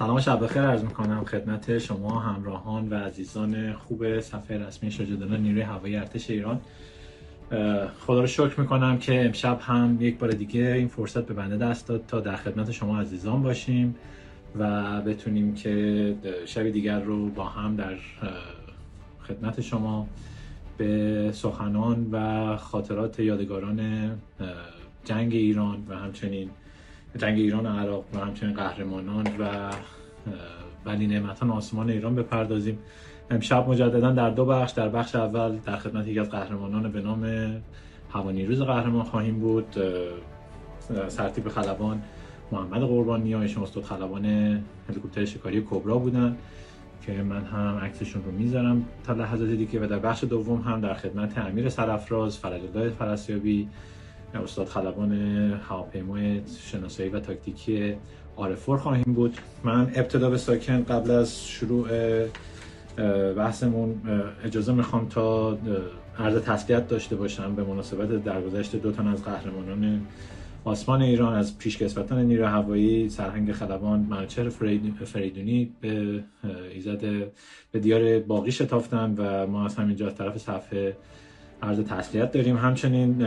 سلام شب بخیر. عرض می‌کنم خدمت شما همراهان و عزیزان خوب صفحه رسمی شجاعداران نیروی هوایی ارتش ایران. خدا رو شکر می‌کنم که امشب هم یک بار دیگه این فرصت به بنده دست داد تا در خدمت شما عزیزان باشیم و بتونیم که شب دیگر رو با هم در خدمت شما به سخنان و خاطرات یادگاران جنگ ایران و همچنین جنگ ایران و عراق و همچنین قهرمانان و ولی نعمتان آسمان ایران بپردازیم. امشب مجددا در دو بخش در بخش اول در خدمت یکی از قهرمانان به نام هوانیروز قهرمان خواهیم بود سرتیپ خلبان محمد قربانی. ایشون استاد خلبان هلیکوپتر شکاری کبرا بودن که من هم عکسشون رو می‌ذارم تا لحظات دیگه و در بخش دوم هم در خدمت امیر سرفراز فرج الله فرسیابی استاد خلبان هواپیمای شناسایی و تاکتیکی آرفور خواهیم بود. من ابتدا به ساکن قبل از شروع بحثمون اجازه می‌خوام تا عرض تسلیت داشته باشم به مناسبت درگذشت دو تن از قهرمانان آسمان ایران از پیشکسوتان نیرو هوایی سرهنگ خلبان منوچهر فریدونی به ایزد به دیار باقی شتافتن و ما از همینجا از طرف صفحه عرض تسلیت داریم. همچنین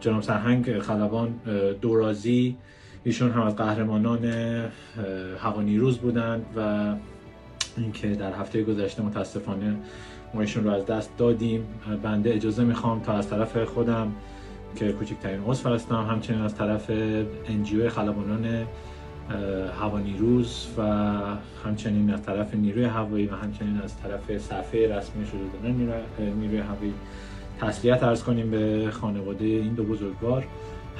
جناب سرهنگ خلبان دورازی ایشون هم از قهرمانان هوانیروز بودند و اینکه در هفته گذشته متاسفانه ما ایشون رو از دست دادیم. بنده اجازه می‌خوام تا از طرف خودم که کوچکترین عضو فرستم همچنین از طرف انجیو خلبانان هوانیروز و همچنین از طرف نیروی هوایی و همچنین از طرف صفحه رسمی شده نیروی هوایی. تسلیت ارز کنیم به خانواده این دو بزرگوار.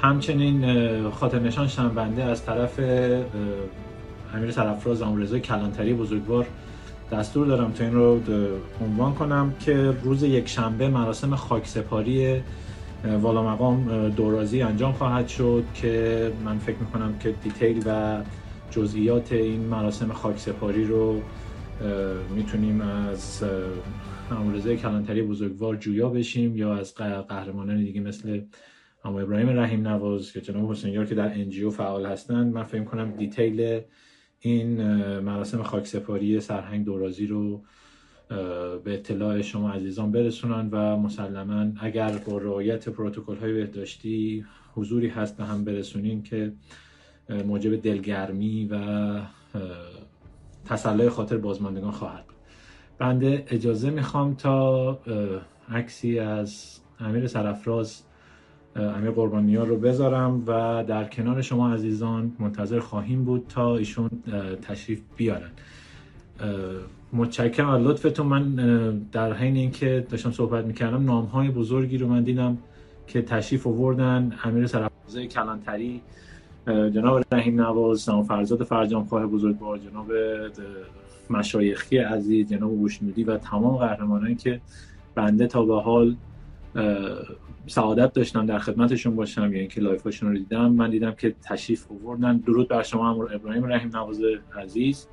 همچنین خاطر نشان شنبنده از طرف امیر سرفراز آمرزای کلانتری بزرگوار دستور دارم تا این رو عنوان کنم که روز یک شنبه مراسم خاکسپاری والا مقام دورازی انجام خواهد شد که من فکر می‌کنم که دیتیل و جزئیات این مراسم خاکسپاری رو می‌تونیم از عمو رضا کلانتری بزرگوار جویا بشیم یا از قهرمانان دیگه مثل عمو ابراهیم رحیم نواز که جناب حسین یار که در NGO فعال هستند من فکر کنم detail این مراسم خاکسپاری سرهنگ دورازی رو به اطلاع شما عزیزان برسونن و مسلما اگر با رعایت پروتکل های بهداشتی حضوری هست به هم برسونین که موجب دلگرمی و تسلای خاطر بازماندگان خواهد بنده اجازه می‌خوام تا عکسی از امیر سرفراز امیر قربانی رو بذارم و در کنار شما عزیزان منتظر خواهیم بود تا ایشون تشریف بیارن. متشکرم. از لطفتون من در حین اینکه داشتم صحبت می‌کردم نام های بزرگی رو من دیدم که تشریف آوردن. امیر سرفرازه کلانتری جناب رحیم نواز نام فرزاد فرجام خواه بزرگوار جناب مشایخی عزیز جناب بوشنودی و تمام قهرمانانی که بنده تا به حال سعادت داشتم در خدمتشون باشم یا اینکه لایفاشون رو دیدم من دیدم که تشریف آوردن. درود بر شما امور ابراهیم رحیم نواز عزیز.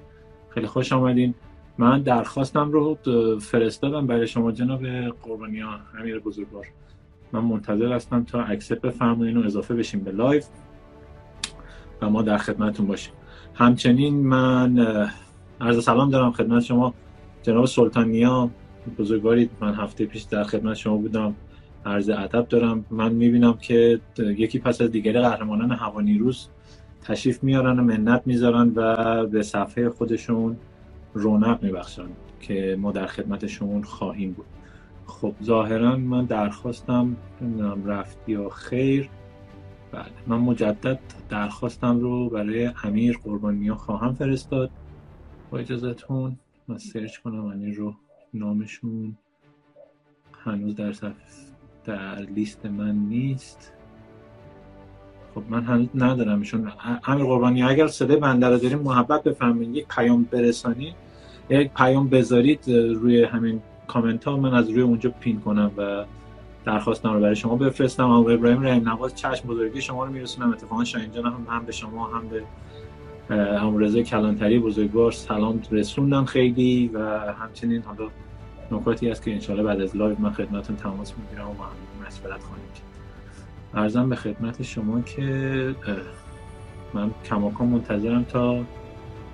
خیلی خوش آمدین. من درخواستم رو فرستادم برای شما جناب قربانی امیر بزرگوار. من منتظر هستم تا accept بفرمایین و اضافه بشیم به live و ما در خدمتتون باشیم. همچنین من عرض سلام دارم خدمت شما. جناب سلطانیا بزرگواری من هفته پیش در خدمت شما بودم. عرض ادب دارم. من می‌بینم که یکی پس از دیگر قهرمانان هوانیروز تشریف میارن و منت می‌ذارن و به صفحه خودشون رونق میبخشن که ما در خدمتشون خواهیم بود. خب ظاهرا من درخواستم نمی‌دونم رفت یا خیر. بله من مجدد درخواستم رو برای امیر قربانی خواهم فرستاد. با اجازتون من سرچ کنم امیر رو نامشون هنوز در در لیست من نیست. خب من هنوز ندارم ایشون. امیر قربانی اگر صدای بنده رو داریم محبت بفرمایید. یک پیام برسانی یک پیام بذارید روی همین کامنت ها. من از روی اونجا pin کنم و درخواستم رو برای شما بفرستم. عمو ابراهیم رحیم نواز چشم بزرگی شما رو میرسونم. اتفاقا شاهین جان هم, هم به شما هم به عمو رضا کلانتری بزرگوار سلام رسوندم خیلی و همچنین حالا نکاتی هست که انشالله بعد از live من خدمتتون تماس می‌گیرم و هم مشورت خواهیم عرضم به خدمت شما که من کماکان منتظرم تا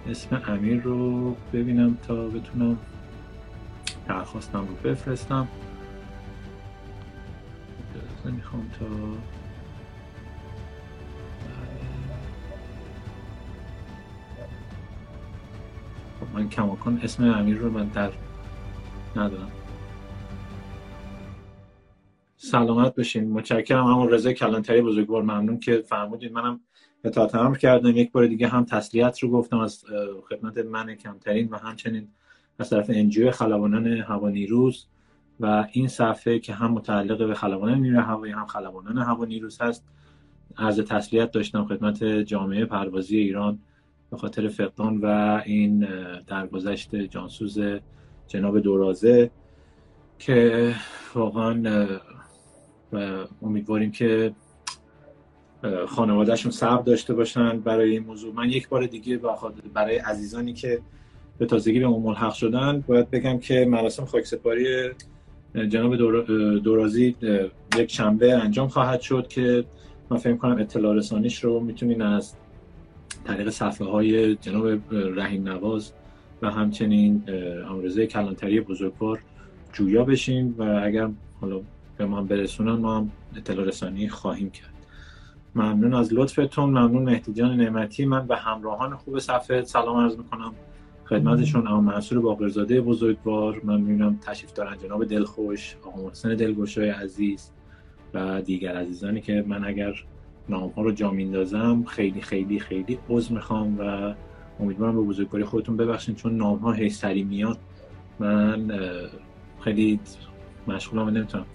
اسم امیر رو ببینم تا بتونم درخواستم رو بفرستم. می‌خوام تا من کماکان اسم امیر رو من در ندارم. سلامت بشین متشکرم. همون رضا کلانتری بزرگوار ممنون که فرمودید منم اطاعت امر کردم. یک بار دیگه هم تسلیت رو گفتم از خدمت من کمترین و همچنین از طرف انجیو خلبانان هوا نیروز و این صفحه که هم متعلق به خلبانان نیروی هوایی هم خلبانان هوا نیروز هست. عرض تسلیت داشتم خدمت جامعه پروازی ایران. به خاطر فقدان و این درگذشت جانسوز جناب دورازه که واقعا امیدواریم که خانوادهشون صبر داشته باشن برای این موضوع. من یک بار دیگه برای عزیزانی که به تازگی به اون ملحق شدن باید بگم که مراسم خاکسپاری جناب دورازی یک شنبه انجام خواهد شد که من فکر کنم اطلاع رسانیش رو می‌تونین از طریق صفحه های جناب رحیم نواز و همچنین امرزه کلانتری بزرگوار جویا بشین و اگر حالا به ما برسونن ما هم اطلاع رسانی خواهیم کرد. ممنون از لطفتون ممنون مهدی جان نعمتی. من به همراهان خوب صفحه سلام عرض می‌کنم. خدمتشون اما منصور باقرزاده بزرگوار. من می‌بینم تشریف دارن جناب دلخوش آقا محسن دلگوشای عزیز و دیگر عزیزانی که من اگر نام ها رو جا میندازم خیلی خیلی خیلی عذر می‌خوام و امیدوارم به بزرگواری خودتون ببخشید چون نام ها هی سری میاد من خیلی مشغولم نمی‌تونم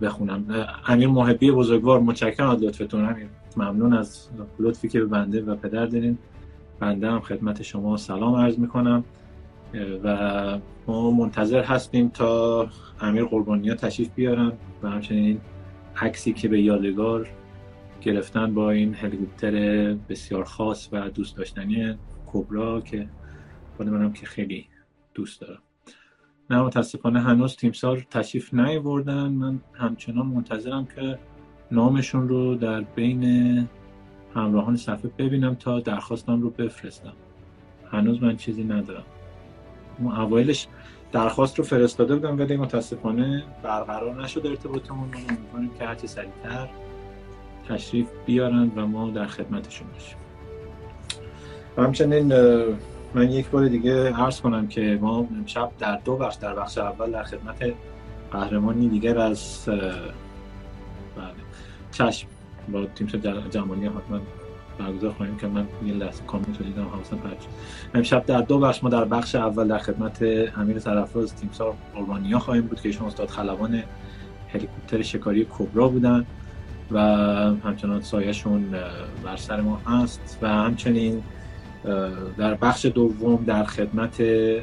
بخونم. امیر محبی بزرگوار متشکرم از لطفتون. امیر ممنون از لطفی که به بنده و پدر دارین بنده هم خدمت شما سلام عرض می‌کنم. و ما منتظر هستیم تا امیر قربانی ها تشریف بیارن و همچنین عکسی که به یادگار گرفتن با این هلیکوپتر بسیار خاص و دوست داشتنی کبرا که خود منم که خیلی دوست دارم. نه متاسفانه هنوز تیمسار تشریف نیاوردن. من همچنان منتظرم که نامشون رو در بین همراهان صفحه ببینم تا درخواستم رو بفرستم. هنوز من چیزی ندارم. اون اوایلش درخواست رو فرستاده بودم ولی متاسفانه برقرار نشد ارتباطمون. امیدواریم که هرچه سریعتر تشریف بیارن و ما در خدمتشون باشیم. و همچنین من یک بار دیگه عرض کنم که ما امشب در دو بخش در بخش اول در خدمت قهرمانی دیگر از بله چشم با تیم جمالی حتما برگزار خواهیم که من یه لحظه کامنت رو دیدم حواسم پرچ امشب در دو بخش ما در بخش اول در خدمت امیر سرفراز تیمسار قربانیا خواهیم بود که ایشون استاد خلبان هلیکوپتر شکاری کبرا بودن و همچنان سایهشون بر سر ما هست و همچنین در بخش دوم در خدمت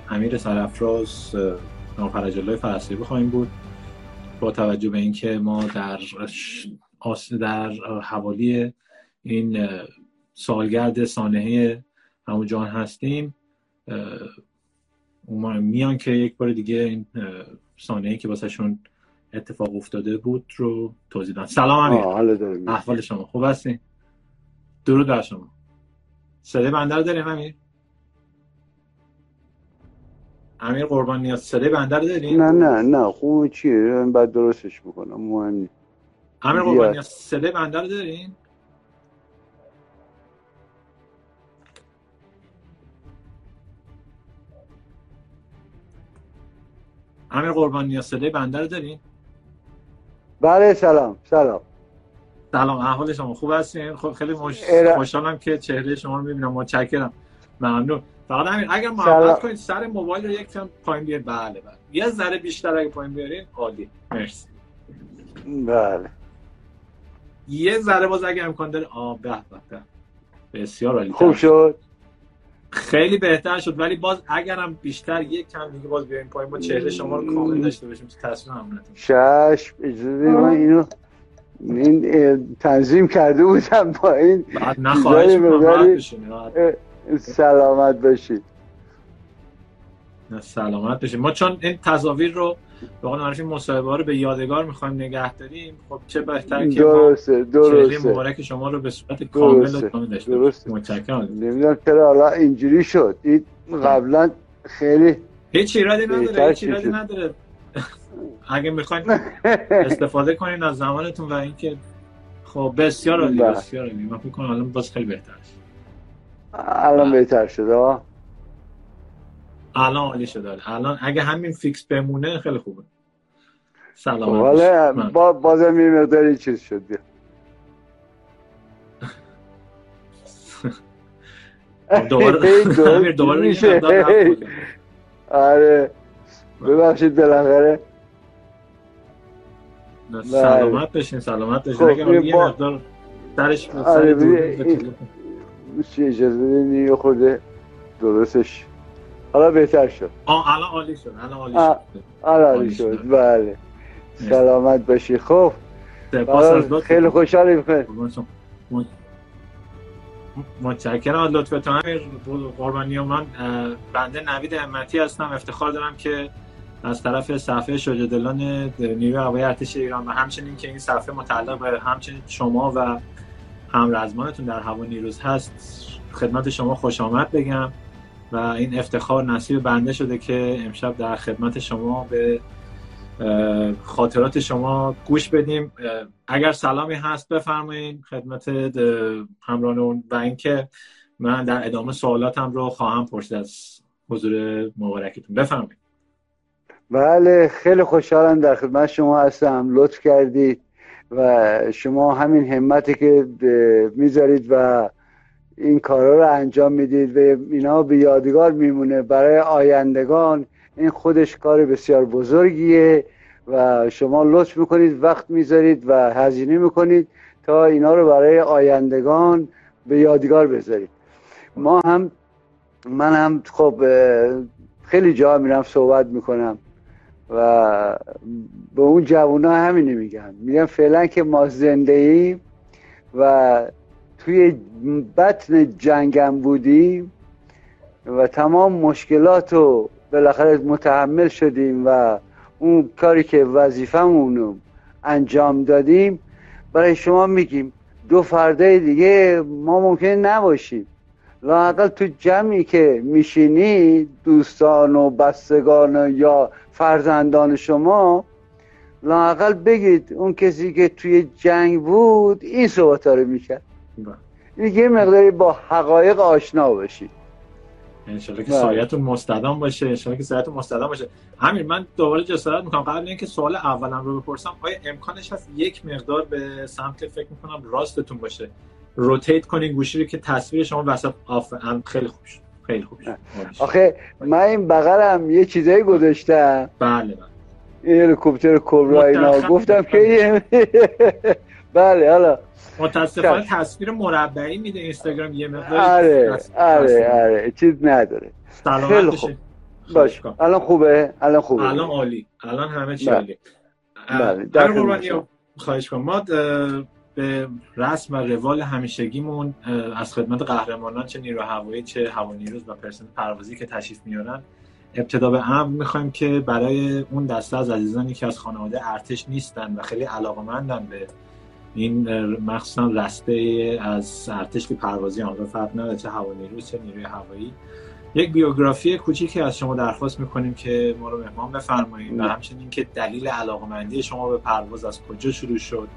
امیر سرفراز ناپرج الله فرسیبی خواهیم بود. با توجه به اینکه ما در در حوالی این سالگرد سانحه همون جان هستیم. میان که یک بار دیگه این سانحه که واسهشون اتفاق افتاده بود رو توضیح دادن. سلام امیر. احوال شما خوب هستین؟ درود بر شما. صدای بنده رو داریم امیر؟ امیر قربان نیاز صدای بنده رو داریم؟ نه نه نه خوب چیه؟ بعد درستش بکنم مهم امیر قربان نیاز صدای بنده رو داریم امیر قربان نیاز صدای بنده رو داریم بله سلام سلام. سلام احوال شما خوب هستین؟ خب خیلی مش... خوشحالم که چهره شما رو می‌بینم متشکرم. ممنون. فقط همین اگر محبت کنید سر موبایل رو یک کم پایین بیارید. بله بله. یه ذره بیشتر اگه پایین بیارین عالی. مرسی. بله. یه ذره باز اگه امکان داره آ به به بسیار عالی. خوب شد. خیلی بهتر شد ولی باز اگرم بیشتر یک کم دیگه باز بیارین پایین ما چهره شما رو کامل داشته باشیم تصویر هم شش اجازه من اینو این تنظیم کرده بودم با این سلامت باشید. سلامت باشید. ما چون این تصاویر رو به قول معروف مصاحبه رو به یادگار می‌خوایم نگه داریم. خب چه بهتر که درسته درسته. مبارک شما رو به صورت کامل درسته. داشته درسته. متشکرم. نمی‌دونم چرا حالا اینجوری شد. این قبلا خیلی هیچ ایرادی نداره هیچ ایرادی. نداره. اگه می‌خواین استفاده کنین از زمانتون و اینکه خب بسیار عالی بله. بسیار عالی. من فکر کنم الان باز خیلی بهتر شد. الان بهتر شده ها الان عالی شده الان اگه همین فیکس بمونه خیلی خوبه. خب سلام حالا با بازم یه مقداری چیز شد. دوباره دوباره میشه. بود. آره. ببخشید بالاخره. سلامت بشین سلامت بشین. خب، اگه یه مقدار سرش به آره، اجازه بدین یه خورده درستش حالا بهتر شد. آه الان عالی شد الان عالی. شد. عالی شد. بله. سلامت باشی. خب خیلی خوشحالیم. خیلی. متشکرم لطفتون امیر قربانی من بنده نوید امتی هستم. افتخار دارم که از طرف صفحه شجاعدلان نیروی هوایی ارتش ایران و همچنین که این صفحه متعلق به همچنین شما و همرزمانتون در هوا نیروز هست خدمت شما خوش آمد بگم. و این افتخار نصیب بنده شده که امشب در خدمت شما به خاطرات شما گوش بدیم. اگر سلامی هست بفرمایید خدمت اه، همراهان و اینکه من در ادامه سوالاتم رو خواهم پرسید از حضور مبارکتون. بفرمایید بله خیلی خوشحالم در خدمت شما هستم. لطف کردید و شما همین همتی که می‌ذارید و این کارا رو انجام می‌دید و اینا به یادگار میمونه. برای آیندگان این خودش کار بسیار بزرگیه و شما لطف می‌کنید وقت می‌ذارید و هزینه می‌کنید تا اینا رو برای آیندگان به یادگار بذارید. ما هم من هم خب خیلی جا میرم صحبت می‌کنم و به اون جوونا همینی میگم. میگم فعلا که ما زنده ایم و توی بطن جنگم بودیم و تمام مشکلات رو بالاخره متحمل شدیم و اون کاری که وظیفمون رو انجام دادیم برای شما میگیم دو فرده دیگه ما ممکنه نباشیم. لاقل تو جمعی که میشینی دوستان و بستگان و یا فرزندان شما لاقل بگید اون کسی که توی جنگ بود این صحبت رو می‌کرد. یه مقداری با حقایق آشنا باشید انشالله که. سایتون مستدام باشه انشالله که سایتون مستدام باشه. همین من دوباره جسارت می‌کنم. قبل اینکه سوال اولم رو بپرسم آیا امکانش هست یک مقدار به سمت فکر می‌کنم راستتون باشه؟ روتیت کنین گوشی رو که تصویر شما وسط آف هم خیلی خوب شد. خیلی خوب شد. آخه من این بغلم یه چیزایی گذاشتم. بله بله. این هلیکوپتر کبرا اینا. گفتم که بله حالا متاسفانه چشم. تصویر مربعی میده اینستاگرام یه مقدار آره آره. آره چیز نداره سلامت. خوب. باش. الان خوبه الان خوبه الان عالی الان همه چی بله. عالی بله،. خواهش کنم ما به رسم و روال همیشگیمون از خدمت قهرمانان چه نیرو هوایی چه هوانیروز و پرسنل پروازی که تشریف میارن ابتدا به امر می‌خوایم که برای اون دسته از عزیزانی که از خانواده ارتش نیستن و خیلی علاقمندن به این مخصوصا رسته از ارتش که پروازی آن فرق نداره چه هوانیروز چه نیروی هوایی. یک بیوگرافی کوچیکی از شما درخواست می‌کنیم که ما رو مهمان بفرمایید و نه. همچنین که دلیل علاقمندی شما به پرواز از کجا شروع شد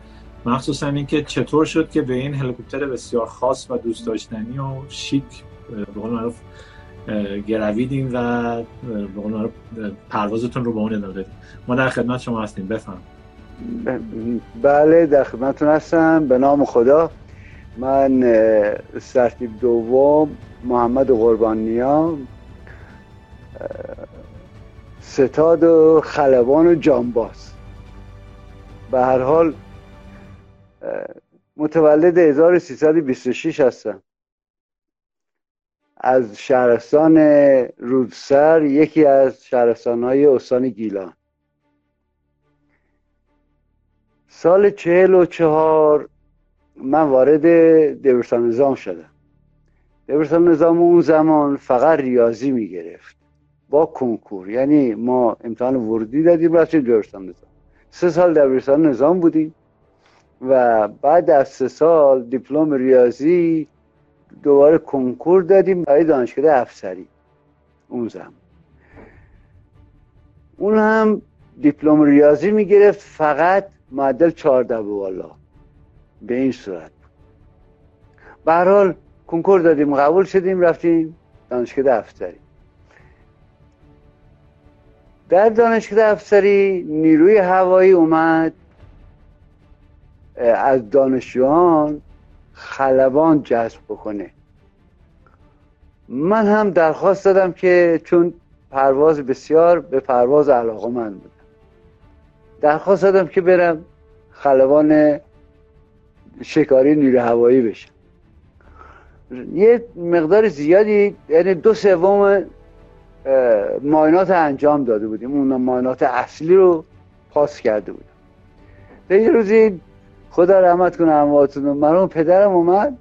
مخصوصا اینکه چطور شد که به این هلیکوپتر بسیار خاص و دوست داشتنی و شیک به قول معروف گرویدین و به قول معروف پروازتون رو به اون ادامه دادیم. ما در خدمت شما هستیم. بفهم بله در خدمتتون هستم. به نام خدا. من سرتیب دوم محمد قربانیا اه، ستاد و خلبان و جانباز. به هر حال متولد 1326 هستم. از شهرستان رودسر یکی از شهرستانهای استان گیلان. سال چهل و چهار من وارد دبیرستان نظام شدم. دبیرستان نظام اون زمان فقط ریاضی می‌گرفت. با کنکور یعنی ما امتحان ورودی دادیم رفتیم دبیرستان نظام. سه سال دبیرستان نظام بودیم و بعد از سه سال دیپلم ریاضی دوباره کنکور دادیم برای دانشکده افسری اون زمان. اون هم دیپلم ریاضی می‌گرفت فقط معدل چهارده والا. به این صورت. به حال کنکور دادیم قبول شدیم رفتیم دانشکده افسری در دانشکده افسری نیروی هوایی اومد. از دانشجویان خلبان جذب بکنه. من هم درخواست دادم که چون پرواز بسیار به پرواز علاقه من بودم درخواست دادم که برم خلبان شکاری نیروی هوایی بشم. یه مقدار زیادی یعنی دو سوم ماینات انجام داده بودیم. اون ماینات اصلی رو پاس کرده بودم. یه روزی خدا رحمت کنه امواتون مرحوم پدرم اومد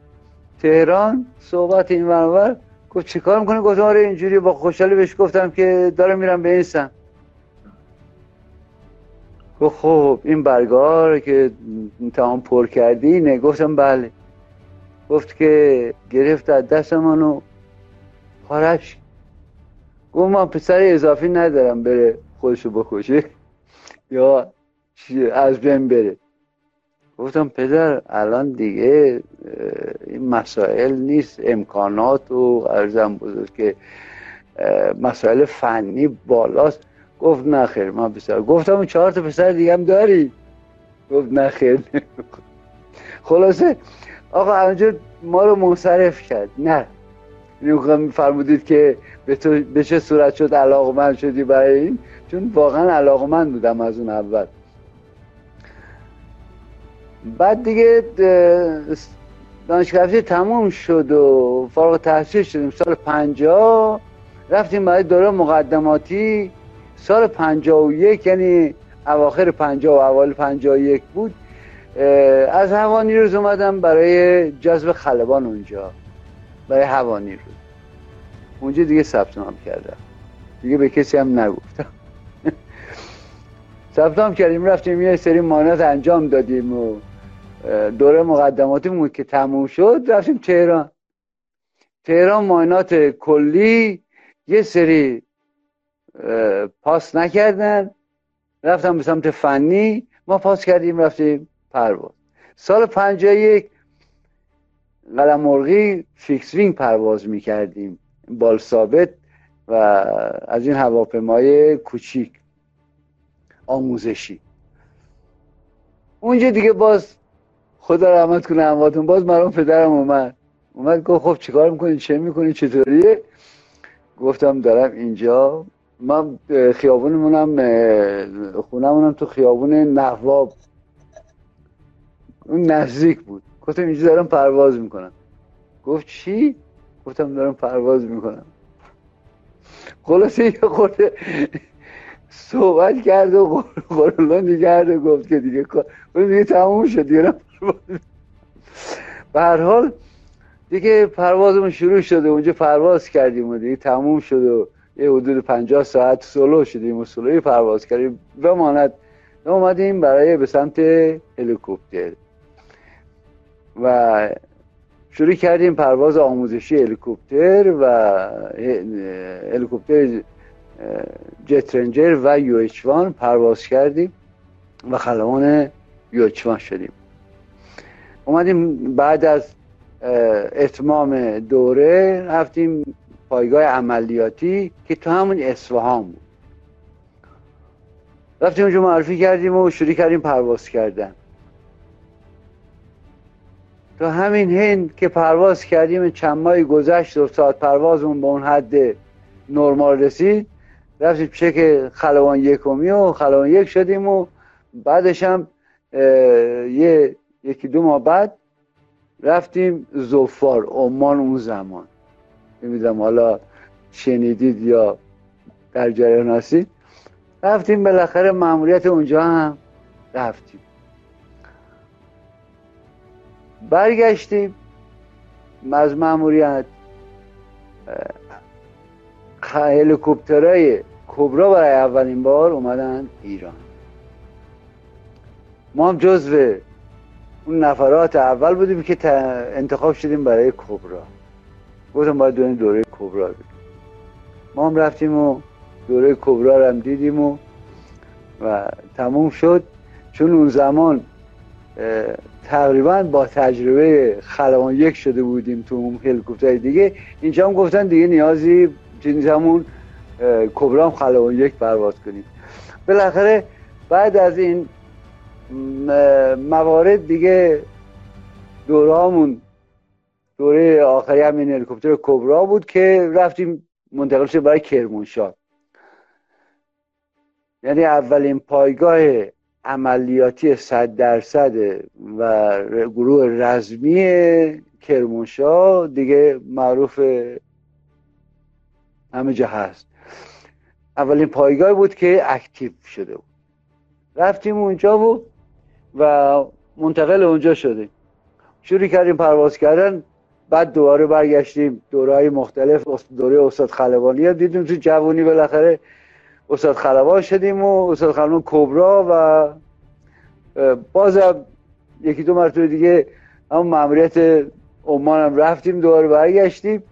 تهران صحبت این برابر گفت چیکار می‌کنه گفتم آره اینجوری با خوشحالی بهش گفتم که دارم میرم به این گفت خب این برگار که تمام پر کردی نه گفتم بله. گفت که گرفت از دست منو پارش گفت من پسر اضافی ندارم بره خودشو بکشه. یا از بین بره. گفتم پدر الان دیگه این مسائل نیست. امکانات و ارزم بزرگ که مسائل فنی بالاست. گفت نخیر من پسر. گفتم اون چهار تا پسر دیگه هم داری گفت نخیر خلاصه آقا اونجا ما رو منصرف کرد. نه. فرمودید که به, تو به چه صورت شد علاقمند شدی برای این؟ چون واقعا علاقمند بودم از اون اول. بعد دیگه دانشگاه تموم شد و فارغ تحصیل شدیم. سال پنجاه رفتیم برای دوره مقدماتی. سال پنجاه و یک یعنی اواخر پنجاه و اول پنجاه و یک بود از هوانی روز اومدم برای جذب خلبان اونجا برای هوانی روز اونجا دیگه ثبت نام کردم. دیگه به کسی هم نگفتم. ثبت نام کردیم رفتیم یه سری مانات انجام دادیم و دوره مقدماتیمون که تموم شد رفتیم تهران. تهران ماینات کلی یه سری پاس نکردن. رفتم به سمت فنی. ما پاس کردیم رفتیم پرواز. سال پنجاه یک قلعه مرغی fixed wing پرواز می‌کردیم. بال ثابت و از این هواپیمای کوچیک آموزشی. اونجا دیگه باز خدا رحمت کنه امواتون باز مرام پدرم اومد. اومد گفت خب چیکار می‌کنی؟ چه می‌کنی؟ چطوریه؟ گفتم دارم اینجا من خیابونمونم خونمونم تو خیابون نواب. اون نزدیک بود. گفتم اینجا دارم پرواز می‌کنم. گفت چی؟ گفتم دارم پرواز می‌کنم. خلاصه یه خورده صحبت کرد و قرولانی کرد و گفت که دیگه دیگه تموم شد دیگه به هر حال دیگه پروازمون شروع شده اونجا پرواز کردیم و دیگه تموم شد و یه حدود پنجاه ساعت سولو شدیم و سولوی پرواز کردیم. بماند. اومدیم برای به سمت هلیکوپتر. و شروع کردیم پرواز آموزشی هلیکوپتر و هلیکوپتر جترنجر و یوچوان پرواز کردیم و خلبان یوچوان شدیم. اومدیم بعد از اتمام دوره رفتیم پایگاه عملیاتی که تو همون اصفهان بود. رفتیم اونجا معرفی کردیم و شروع کردیم پرواز کردن. تو همین هند که پرواز کردیم چند ماهی گذشت و ساعت پروازمون به اون حد نرمال رسید. رفتیم چک خلوان یکمی و خلوان یک شدیم و بعدش هم یه یکی دو ماه بعد رفتیم زفار عمان اون زمان. نمی‌دونم حالا شنیدید یا در جریان هستید. رفتیم بالاخره معمولیت اونجا هم رفتیم. برگشتیم از معمولیت هلیکوپترهای کبرا برای اولین بار اومدن ایران. ما هم جزو اون نفرات اول بودیم که انتخاب شدیم برای کبرا. گفتم باید دوره دوره کبرا ما هم رفتیم و دوره کبرا هم دیدیم و و تموم شد. چون اون زمان تقریبا با تجربه خلبان یک شده بودیم تو اون هلیکوپتر دیگه. اینجا هم گفتن دیگه نیازی همون کبرام خلبان یک پرواز کنیم. بالاخره بعد از این موارد دیگه دورهامون دوره آخری همین هلیکوپتر کبرا بود که رفتیم منتقل شد برای کرمانشاه. یعنی اولین پایگاه عملیاتی صد درصد و گروه رزمی کرمانشاه دیگه معروف همه جا هست. اولین پایگاه بود که اکتیو شده بود. رفتیم اونجا بود و منتقل اونجا شدیم. شروع کردیم پرواز کردن. بعد دوباره برگشتیم. دوره های مختلف دوره استاد خلبانی دیدیم تو جوانی بالاخره استاد خلبان شدیم و استاد خلبان کبرا و بازم یکی دو مرتبه دیگه همون معمولیت عمان هم رفتیم دوباره برگشتیم.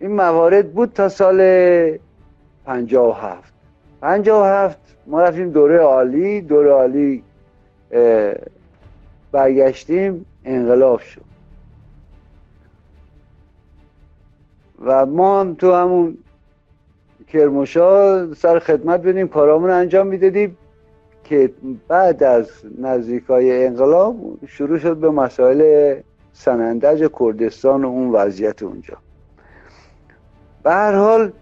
این موارد بود تا سال 57 57 ما رفتیم دوره عالی دوره عالی برگشتیم انقلاب شد. و ما هم تو همون کرموشا سر خدمت بدیم کارامون انجام می‌دادیم که بعد از نزدیکای انقلاب شروع شد به مسائل سنندج کردستان و اون وضعیت اونجا. به هر حال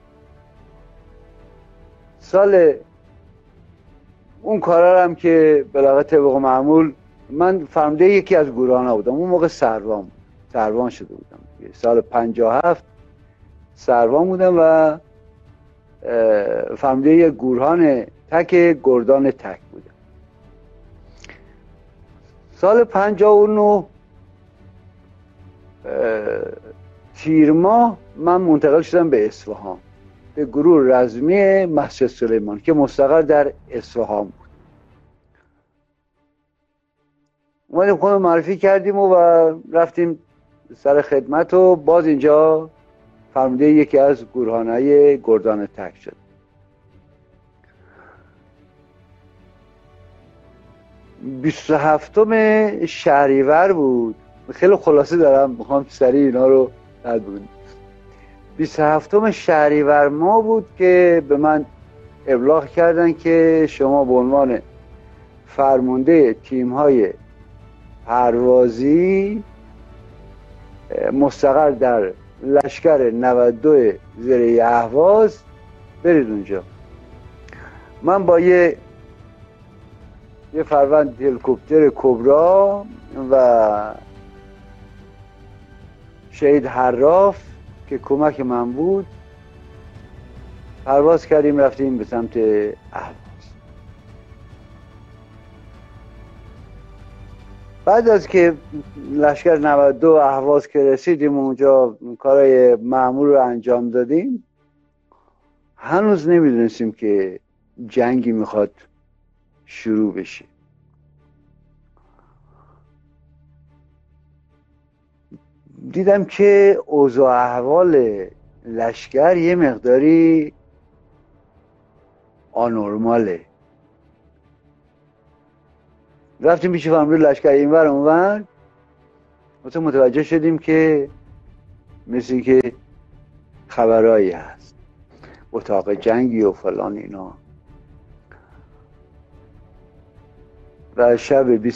سال اون کارا هم که بلاغت طبق معمول من فرمده یکی از گروهان بودم اون موقع سروان سروان شده بودم. سال 57 سروان بودم و یک گورهان تک گردان تک بودم. سال 59 تیر ماه من منتقل شدم به اصفهان به گروه رزمی مسجد سلیمان که مستقر در اصفهان بود. اومدیم خود معرفی کردیم و, رفتیم سر خدمت و باز اینجا فرموده یکی از گروهانهای گردان تک شد. بیست هفتم شهریور بود. خیلی خلاصه دارم می‌خوام سریع اینا رو رد بگونیم 27 شهریور ما بود که به من ابلاغ کردن که شما به عنوان فرمانده تیم های پروازی مستقر در لشکر 92 زیر اهواز برید اونجا. من با یه یه فروند هلیکوپتر کبرا و شهید حراف که کمک من بود پرواز کردیم رفتیم به سمت اهواز. بعد از که لشکر 92 اهواز که رسیدیم اونجا کارهای معمول رو انجام دادیم هنوز نمی‌دونستیم که جنگی می‌خواد شروع بشه. دیدم که اوضاع احوال لشکر یه مقداری آنورماله. رفتیم پیش فرمانده لشکر اینور اونور مثلا متوجه شدیم که مثل که خبرهایی هست. اتاق جنگی و فلان اینا. و شب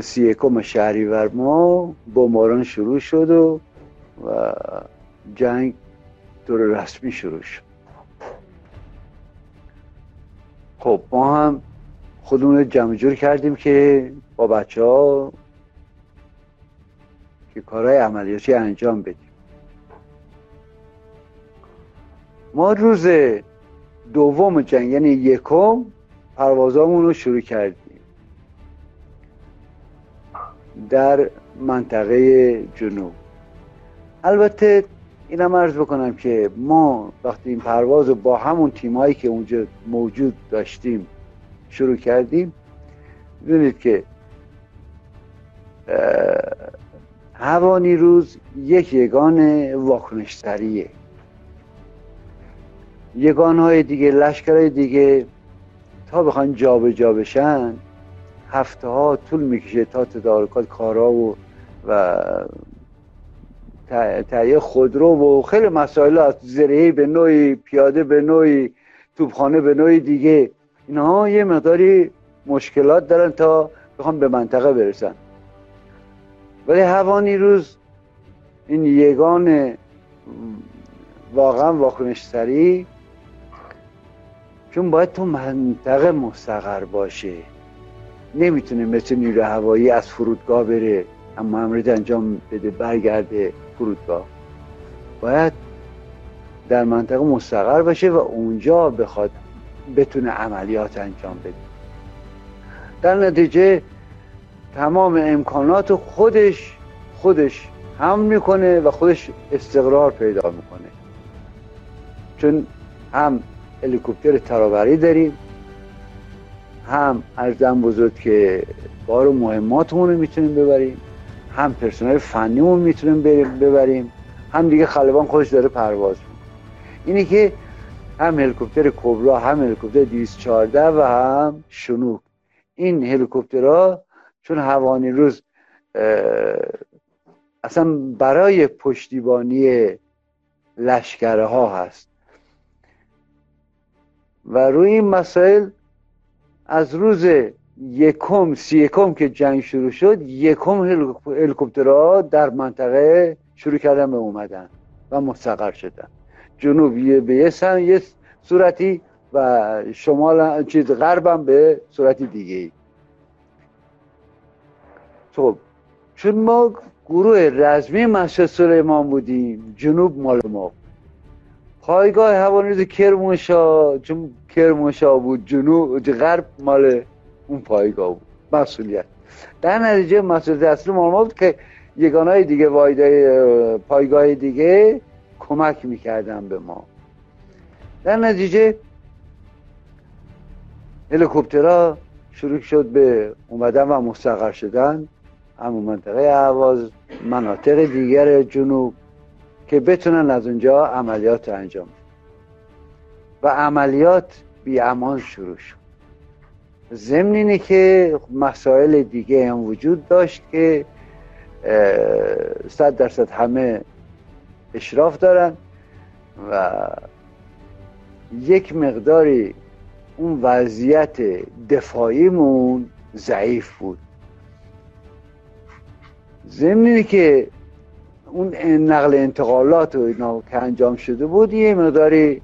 سی یکم شهریور ما بمباران شروع شد و, و جنگ دور رسمی شروع شد. خب ما هم خودمون جمع جور کردیم که با بچه ها که کارهای عملیاتی انجام بدیم. ما روز دوم جنگ یعنی یکم پروازامون رو شروع کردیم. در منطقه جنوب. البته اینم عرض بکنم که ما وقتی این پرواز رو با همون تیمایی که اونجا موجود داشتیم شروع کردیم. ببینید که هوا روز یک یگان واکنشتریه. یگان های دیگه لشکرهای دیگه تا بخوان جابجا بشن هفته ها طول می‌کشه تا تدارکات کارا و و تهیه خودرو و خیلی مسائل از زرهی به نوعی پیاده به نوعی توبخانه به نوعی دیگه اینها یه مقداری مشکلات دارن تا بخوام به منطقه برسن. ولی هوا نیروز این یگان واقعا واکنش سری چون باید تو منطقه مستقر باشه. نمی‌تونه مثل نیرو هوایی از فرودگاه بره اما امرید انجام بده برگرده فرودگاه. باید در منطقه مستقر باشه و اونجا بخواد بتونه عملیات انجام بده. در نتیجه تمام امکانات خودش خودش هم می‌کنه و خودش استقرار پیدا می‌کنه. چون هم هلیکوپتر ترابری داریم هم ارزم بزرگ که بار و مهماتمون رو می‌تونیم ببریم هم پرسنل فنیمون می‌تونیم ببریم هم دیگه خلبان خودش داره پرواز اینی که هم هلیکوپتر کبرا هم هلیکوپتر 214 و هم شنوک. این هلیکوپترها چون هوانی روز اصلا برای پشتیبانی لشکره ها هست. و روی این مسائل از روز یکم سی یکم که جنگ شروع شد یکم هلیکوپترها در منطقه شروع کردن به اومدن و مستقر شدن. جنوب به یه سن یه صورتی و شمال چیز غربم به صورتی دیگه ای خب چون ما گروه رزمی مسجد سلیمان بودیم جنوب مال ما. پایگاه هوانیز کرمانشاه چون کرمانشاه بود جنوب غرب مال اون پایگاه بود مسئولیت. در نتیجه مسئولیت اصلی مال ما بود که یگانهای دیگه وایده پایگاه دیگه کمک می‌کردن به ما. در نتیجه هلیکوپترها شروع شد به اومدن و مستقر شدن. همون منطقه عواز مناطق دیگر جنوب که بتونن از اونجا عملیات انجام و عملیات بی امان شروع شد. ضمن اینه که مسائل دیگه هم وجود داشت که صد درصد همه اشراف دارن و یک مقداری اون وضعیت دفاعیمون ضعیف بود. ضمن که اون نقل انتقالات و اینا که انجام شده بود یه مقداری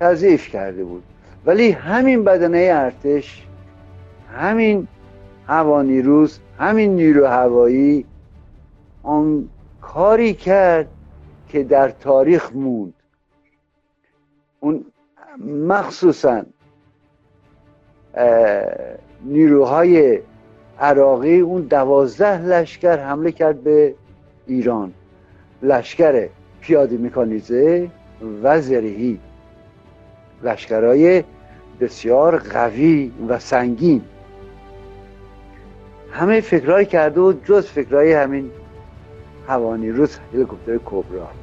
تضعیف کرده بود. ولی همین بدنه ارتش همین هوانی روز همین نیرو هوایی آن کاری کرد که در تاریخ موند. اون مخصوصا نیروهای عراقی اون دوازده لشکر حمله کرد به ایران. لشکر پیاده میکانیزه و زرهی. لشکرهای بسیار قوی و سنگین. همه فکرهایی کرده و جز فکرهای همین هوانی روز هلیکوپتر کبرا.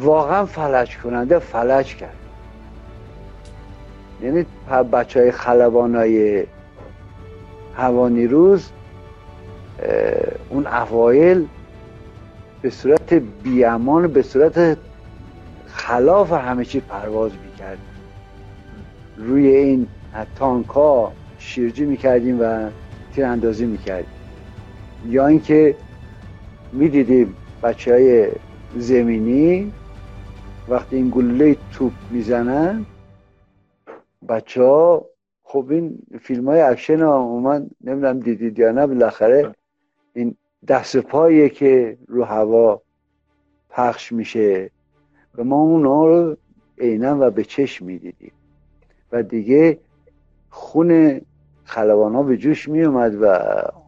واقعا فلج کننده فلج کرد. یعنی بچه های خلبان های هوانی روز اون اوایل به صورت بیامان به صورت خلاف همه چی پرواز می‌کرد. روی این تانک ها شیرجی می‌کردیم و تیر اندازی می‌کردیم. یا اینکه می‌دیدیم بچه های زمینی وقتی این گلوله توپ می‌زنن بچه ها خب این فیلم های اکشن ها من نمی‌دونم دیدید یا نه بالاخره این دست پاییه که رو هوا پخش میشه و ما اونها رو عینا و به چشم می‌دیدیم. و دیگه خون خلبان ها به جوش می اومد و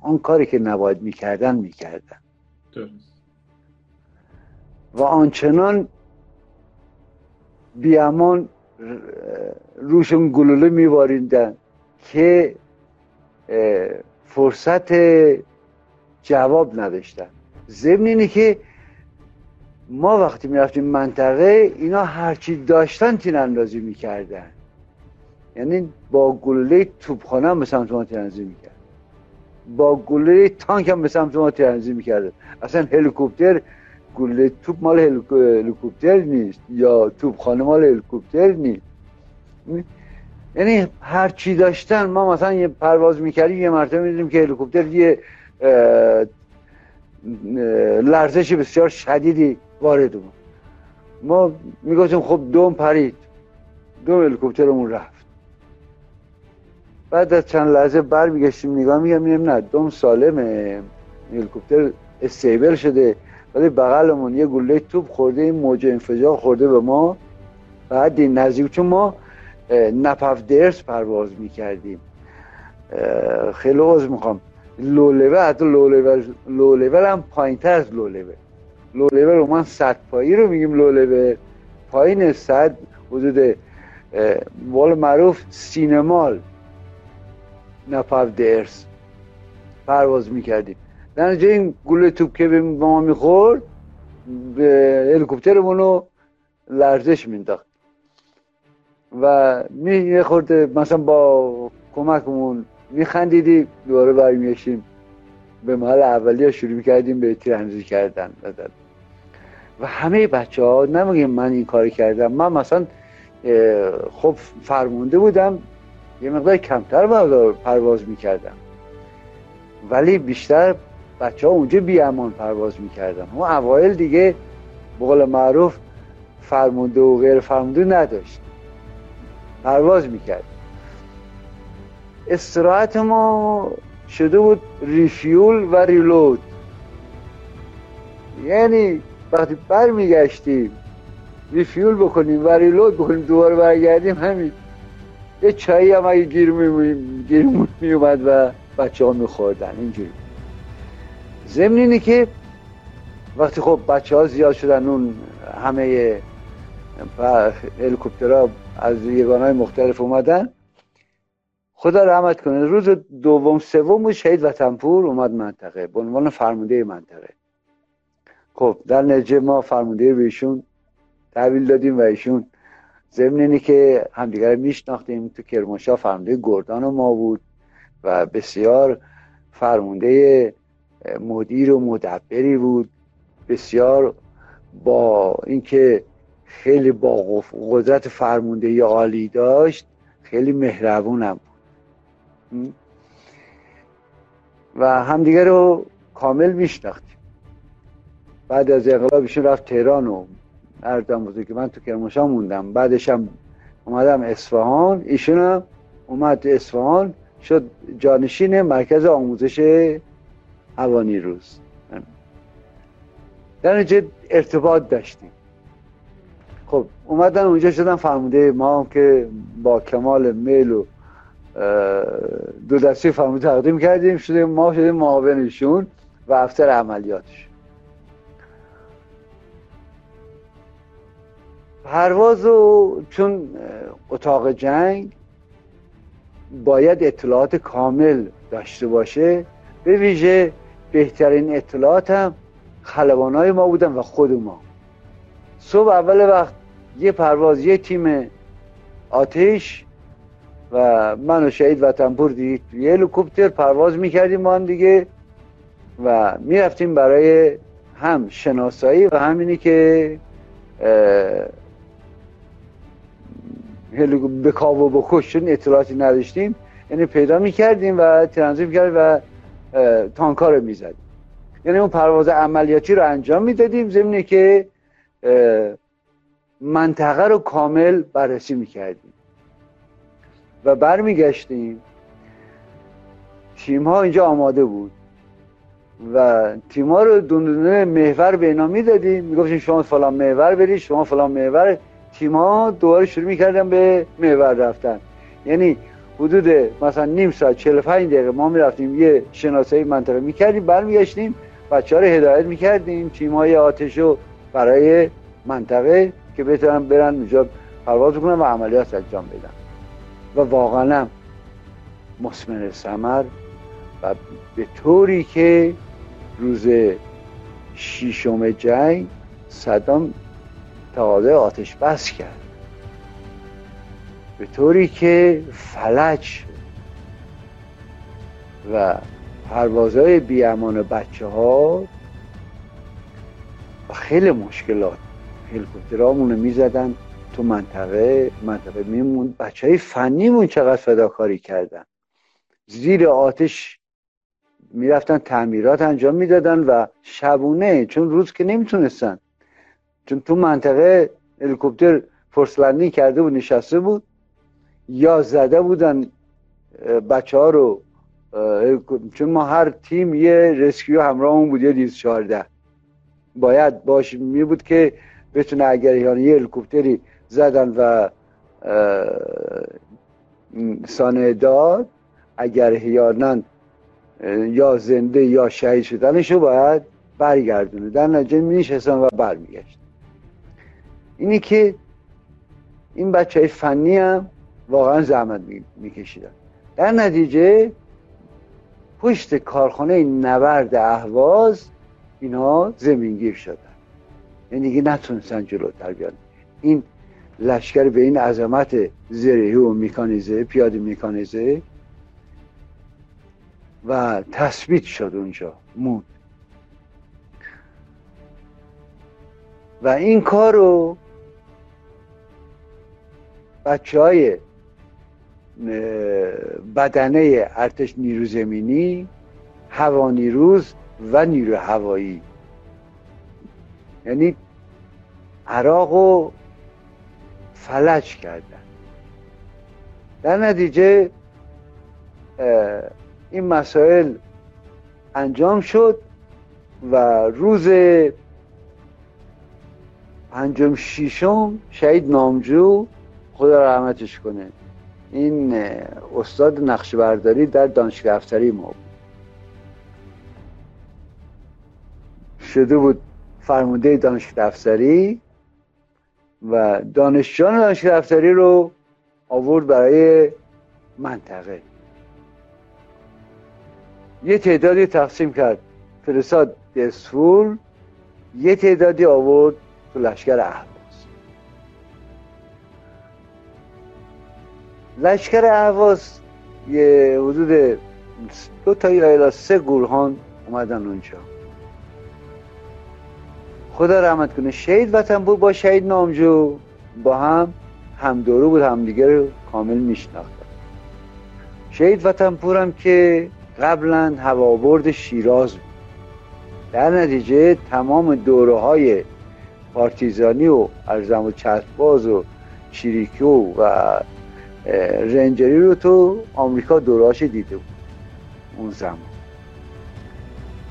آن کاری که نباید می‌کردن می‌کردن. و آنچنان بیامان روشون گلوله میواریندن که فرصت جواب نداشتن. ضمن اینه که ما وقتی می‌رفتیم منطقه اینا هرچی داشتن تین اندازی می‌کردن. یعنی با گلوله توپخانه هم به سمت ما تیراندازی می‌کرد. با گلوله تانک هم به سمت ما تیراندازی می‌کرد. اصلا هلیکوپتر گلوله توپ مال هلیکوپتر نیست یا توپخانه مال هلیکوپتر نیست. یعنی هر چی داشتن ما مثلا یه پرواز می‌کردیم یه مرتبه می‌دونیم که هلیکوپتر یه لرزش بسیار شدیدی وارد بود. ما می‌گفتیم خب دوم پرید. دوم هلیکوپترمون رفت. بعد از چند لحظه برمیگشتیم نگاه میگم نه دوم سالمه. هلیکوپتر استیبل شده. ولی بغلمون یه گله توپ خورده این موج انفجار خورده به ما. بعد این نزدیک چون ما نپف درس پرواز می‌کردیم. خیلی عوض می‌خوام. لو لول حتی لو هم پایین تر از لو لول لو لول رو من صد پایی رو میگیم لو لول پایین صد حدود بال معروف سینمال. نپف درس. پرواز می‌کردیم. در نتیجه این گله توپ که به ما می‌خورد به هلیکوپترمون رو لرزش مینداخت و می خورده مثلا با کمکمون میخندیدیم دوباره برمیشیم به محل اولی شروع می‌کردیم به تیراندازی کردن. و همه بچه ها نمیگیم من این کار کردم من مثلا خب فرمونده بودم یه مقدار کمتر پرواز می‌کردم. ولی بیشتر بچه ها اونجا بی امان پرواز می‌کردن. اون اوایل دیگه بقول معروف فرمونده و غیر فرمونده نداشت. پرواز می‌کرد. استراحت ما شده بود ریفیول و ریلود. یعنی وقتی برمیگشتیم ریفیول بکنیم و ریلود بکنیم دوباره برگردیم همین. یه چایی هم اگه گیرمون میومد و بچه ها میخوردن. اینجوری ضمن اینه که وقتی خب بچه ها زیاد شدن اون همه هلیکوپترها از های مختلف اومدن. خدا رحمت کنه روز دوم سوم بود شهید وطنپور اومد منطقه به عنوان فرمانده منطقه. خب در نجه ما فرمانده به ایشون تحویل دادیم و ایشون ضمن اینه که همدیگر میشناختیم. تو کرمانشاه فرمانده گردان ما بود و بسیار فرمانده مدیر و مدبری بود. بسیار با اینکه خیلی با قدرت فرمانده عالی داشت خیلی مهربونم بود. و همدیگه رو کامل میشناختیم. بعد از انقلابشون رفت تهران و ارزم بزرگ که من تو کرمانشاه موندم. بعدش هم اومدم اصفهان. ایشون هم اومد اصفهان شد جانشین مرکز آموزش هوانی روز. در نتیجه ارتباط داشتیم. خب اومدن اونجا شدن فرموده ما که با کمال میل و دو دستی فرموده تقدیم کردیم شده ما شدیم معاونشون و افتر عملیاتش. پرواز و چون اتاق جنگ باید اطلاعات کامل داشته باشه به ویژه بهترین اطلاعات هم خلبانای ما بودن و خود ما. صبح اول وقت یه پرواز یه تیم آتش و من و شهید وطنپور دیگه یه هلیکوپتر پرواز می‌کردیم ما هم دیگه و می‌رفتیم برای هم شناسایی و همینی که به کاو و بکش چون اطلاعاتی نداشتیم یعنی پیدا می‌کردیم و ترانزیت می‌کردیم و تانکا رو می‌زدیم. یعنی اون پرواز عملیاتی رو انجام می‌دادیم ضمنی که منطقه رو کامل بررسی می‌کردیم و برمیگشتیم. تیم ها اینجا آماده بود و تیم ها رو دونه محور به اینا می‌دادیم. می‌گفتیم شما فلان محور برید شما فلان محور. تیم ها دوباره شروع می‌کردن به محور رفتن. یعنی حدود مثلا نیم ساعت 45 دقیقه ما می‌رفتیم یه شناسایی منطقه می‌کردیم برمیگشتیم بچه ها رو هدایت می‌کردیم تیم های آتش و برای منطقه که بتونن برن اونجا پرواز کنن و عملیات انجام بدن. و واقعا هم مسمر سمر و به طوری که روز شیشم جنگ صدام تقاضای آتش بس کرد. به طوری که فلج و پروازهای بیامان بچه ها خیلی مشکلات هلیکوپترامون رو می‌زدن تو منطقه منطقه میمون بچه های فنیمون چقدر فداکاری کردن؟ زیر آتش می‌رفتن تعمیرات انجام می‌دادن و شبونه چون روز که نمی‌تونستن. چون تو منطقه هلیکوپتر فرسلندی کرده بود نشسته بود. یا زده بودن بچه ها رو چون ما هر تیم یه رسکیو همراهمون بود یه دیز چارده باید باش می بود که بتونه اگر یعنی یه هلیکوپتری زدن و سانه داد اگر هیانن یا زنده یا شهید شدنشو باید برگردونه. در نتیجه میشستن و برمیگشت اینی که این بچه فنی هم واقعا زحمت میکشیدن. در نتیجه پشت کارخانه نورد اهواز اینا زمینگیر شدن. یعنی دیگه نتونستن جلوتر بیان. این لشکر به این عظمت زرهی و میکانیزه پیاده میکانیزه و تثبیت شد اونجا مود و این کار رو بچه های بدنه ارتش نیرو زمینی هوا نیروز و نیرو هوایی یعنی عراق رو فلج کردن. در نتیجه این مسائل انجام شد و روز پنجم شیشم شهید نامجو خدا رحمتش کنه. این استاد نقش برداری در دانشگاه افسری ما بود. شده بود فرمانده دانشگاه افسری و دانشجان دانشگاه افسری رو آورد برای منطقه. یه تعدادی تقسیم کرد. فرستاد دسفول یه تعدادی آورد تو لشکر اهواز لشکر اهواز یه حدود دو تا یا سه گروهان اومدن اونجا. خدا رحمت کنه شهید وطن بود با شهید نامجو با هم همدورو بود همدیگه رو کامل میشناختن. شهید وطن پورم که قبلا هوابرد شیراز بود. در نتیجه تمام دوره های پارتیزانی و ارزم و چسباز و چیریکو و رنجری رو تو آمریکا دوراش دیده بود اون زمان.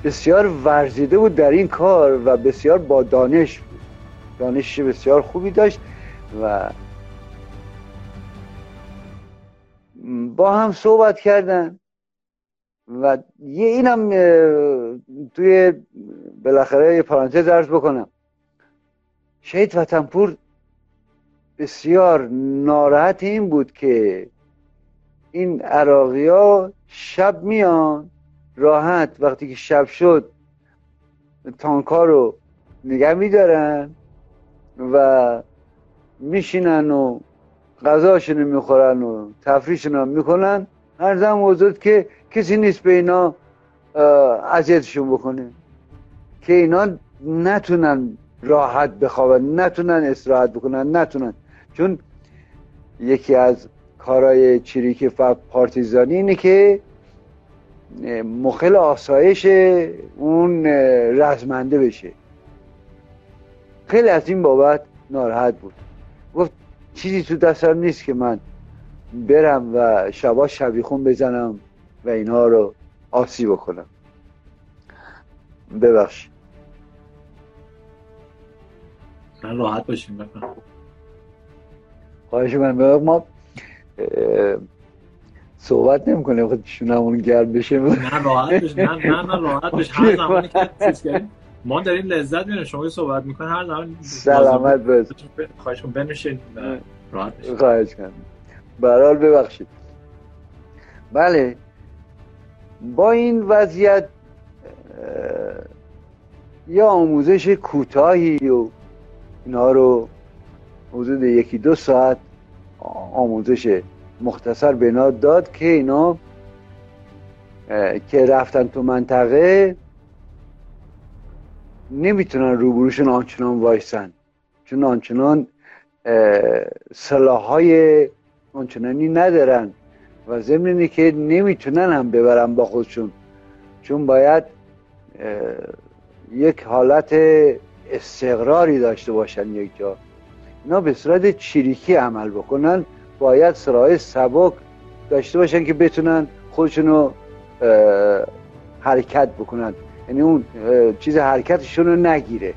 بسیار ورزیده بود در این کار و بسیار با دانش بود. دانش بسیار خوبی داشت و با هم صحبت کردن و یه اینم توی بالاخره یه پرانتز ارز بکنم. شهید وطنپور بسیار ناراحت این بود که این عراقی ها شب میان راحت وقتی که شب شد تانکا رو نگه میدارن و میشینن و غذاشون می‌خورن و تفریشون می‌کنن. هر زم وزد که کسی نیست به اینا اذیتشون بکنه. که اینا نتونن راحت بخوابن نتونن استراحت بکنن نتونن. چون یکی از کارهای چریک و پارتیزانی اینه که مخل آسایش اون رزمنده بشه. خیلی از این بابت ناراحت بود. گفت چیزی تو دستم نیست که من برم و شبا شبیخون بزنم و اینها رو آسی بکنم ببخش من راحت باشیم بکنم خواهش من ما صحبت نمی‌کنه خود شونمون گرد بشه. نه راحت بشه. نه نه راحت بشه. هر زمانی که ما داریم لذت می‌بریم. شما صحبت می‌کنین هر زمان سلامت باش خواهش کنم بنوشین راحت خواهش کنم برحال ببخشید. بله. با این وضعیت یا آموزش کوتاهی و اینا رو حدود یکی دو ساعت آموزش مختصر بنا داد که اینا که رفتن تو منطقه نمی‌تونن روبروشون آنچنان وایسن. چون آنچنان های آنچنانی ندارن و ضمن که نمی‌تونن هم ببرن با خودشون. چون باید یک حالت استقراری داشته باشن یک جا. اینا به صورت چریکی عمل بکنن باید سرای سبک داشته باشن که بتونن خودشونو حرکت بکنن. یعنی اون چیز حرکتشون رو نگیره.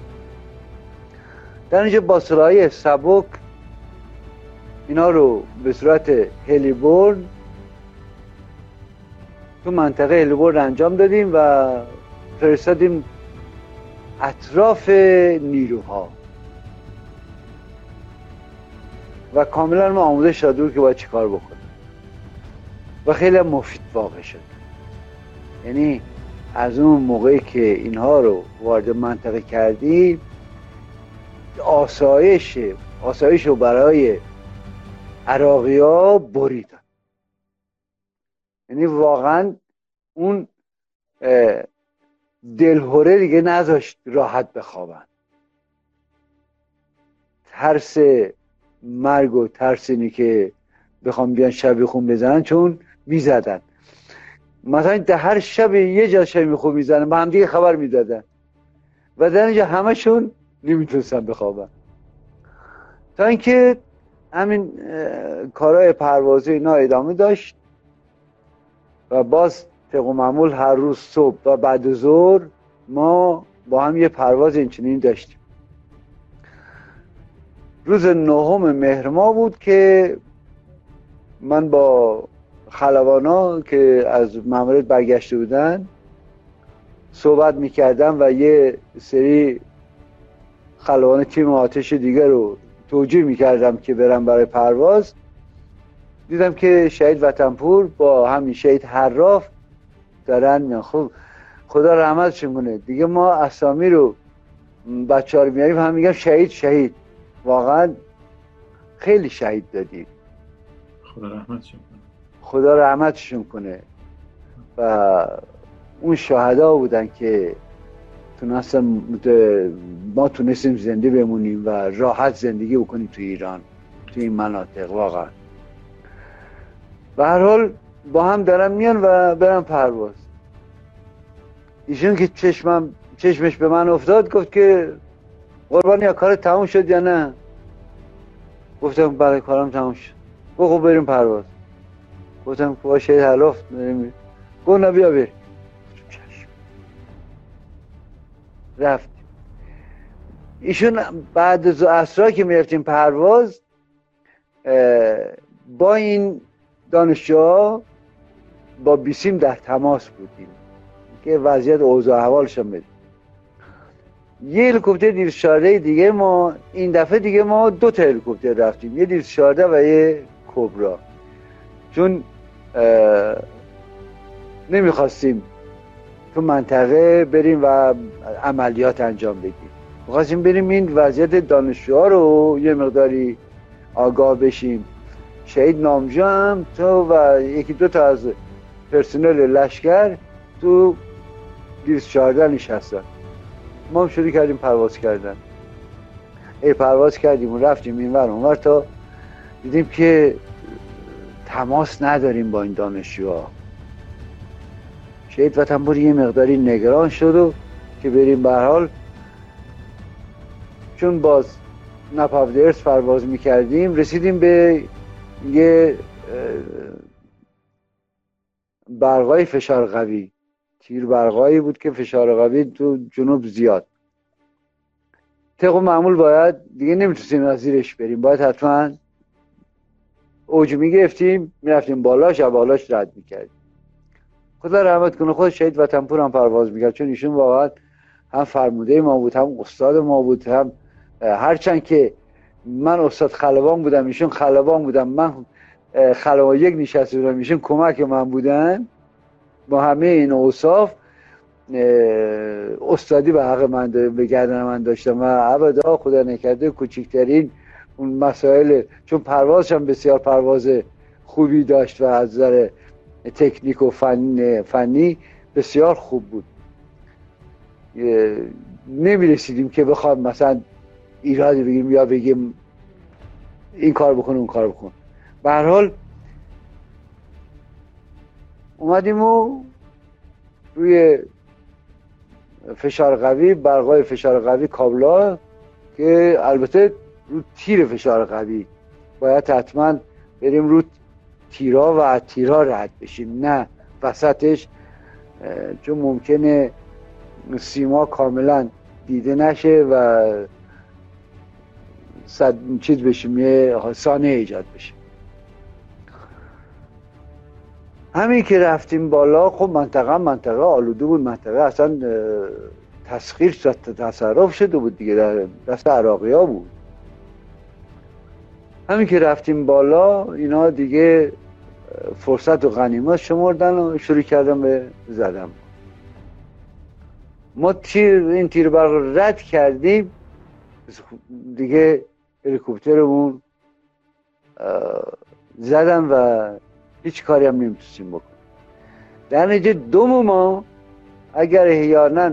در اینجا با سرای سبک اینا رو به صورت هلیبورن تو منطقه هلیبورن انجام دادیم و فرستادیم اطراف نیروها. و کاملا ما آموزش داده که باید چیکار بکنیم. و خیلی مفید واقع شد. یعنی از اون موقعی که اینها رو وارد منطقه کردیم آسایش آسایش رو برای عراقی ها بریدن. یعنی واقعا اون دلهوره دیگه نذاشت راحت بخوابن. ترس مرگ و ترس اینی که بخوام بیان شب خون بزنن چون می‌زدن. مثلا در هر شب یه جا شب خون می‌زنن با هم دیگه خبر می‌دادن. و در اینجا همشون نمی‌تونستن بخوابن. تا اینکه همین کارهای پروازی اینا ادامه داشت و باز طبق معمول هر روز صبح و بعد ظهر ما با هم یه پرواز اینچنین داشتیم. روز نهم مهر ما بود که من با خلوانا که از ماموریت برگشته بودن صحبت می‌کردم و یه سری خلوان تیم آتش دیگر رو توجیه می‌کردم که برم برای پرواز. دیدم که شهید وطنپور با همین شهید حراف دارن. خب خدا رحمتشون کنه. دیگه ما اسامی رو بچه ها رو میاریم هم میگم شهید شهید. واقعا خیلی شهید دادیم خدا رحمتشون کنه. خدا رحمتشون کنه. و اون شهدا بودن که تونستن ما تونستیم زنده بمونیم و راحت زندگی بکنیم تو ایران تو این مناطق واقعا. به هر حال با هم دارن میان و برن پرواز. ایشون که چشمم چشمش به من افتاد گفت که قربان یا کار تموم شد یا نه؟ گفتم برای کارم تموم شد. گفت خب بریم پرواز. گفتم باشه حلافت گفت نه بیا بریم. رفت. ایشون بعد از اصرا که می‌رفتیم پرواز با این دانشجوها با بیسیم در تماس بودیم. که وضعیت اوضاع احوالشان بدیم. یه هلیکوپتر دیر شارده دیگه ما این دفعه دیگه ما دو تا هلیکوپتر رفتیم یه دیر شارده و یه کبرا. چون نمی‌خواستیم تو منطقه بریم و عملیات انجام بدیم. می‌خواستیم بریم این وضعیت دانشجوها رو یه مقداری آگاه بشیم. شهید نامجو هم تو و یکی دو تا از پرسنل لشکر تو دیرس چهارده نشستن. ما هم شروع کردیم پرواز کردن. ای پرواز کردیم و رفتیم این ور اونور تا دیدیم که تماس نداریم با این دانشجوها. شهید وطنپور یه مقداری نگران شد و که بریم به حال. چون باز نپاودرس پرواز می‌کردیم رسیدیم به یه برقای فشار قوی. تیر برقایی بود که فشار قوی تو جنوب زیاد. طبق معمول باید دیگه نمی‌تونستیم از زیرش بریم. باید حتما اوج می‌گرفتیم می‌رفتیم بالاش و بالاش رد می‌کردیم. خدا رحمت کنه خود شهید وطنپور هم پرواز می‌کرد چون ایشون واقعا هم فرموده ما بود هم استاد ما بود هم هرچند که من استاد خلبان بودم ایشون خلبان بودم من خلبان یک نشسته بودم ایشون کمک من بودن. با همه این اوصاف استادی به حق من به گردن من داشتم و ابدا خدا نکرده کوچکترین اون مسائل چون پروازشم بسیار پرواز خوبی داشت و از نظر تکنیک و فنی, فنی بسیار خوب بود. نمی رسیدیم که بخوام مثلا ایرادی بگیم یا بگیم این کار بکن اون کار بکن. به هر حال اومدیم و روی فشار قوی برقای فشار قوی کابلا که البته رو تیر فشار قوی. باید حتما بریم رو تیرا و تیرا رد بشیم. نه وسطش چون ممکنه سیما کاملا دیده نشه و صد چیز بشیم یه سانه ایجاد بشه. همین که رفتیم بالا خب منطقه منطقه آلوده بود منطقه اصلا تسخیر تصرف شده بود دیگه در دست عراقی ها بود. همین که رفتیم بالا اینا دیگه فرصت و غنیمت شمردن و شروع کردم به زدم ما تیر این تیر برق رد کردیم دیگه هلیکوپترمون زدم و هیچ کاری هم نمی‌تونستیم بکنیم. در نتیجه دوم ما اگر احیانا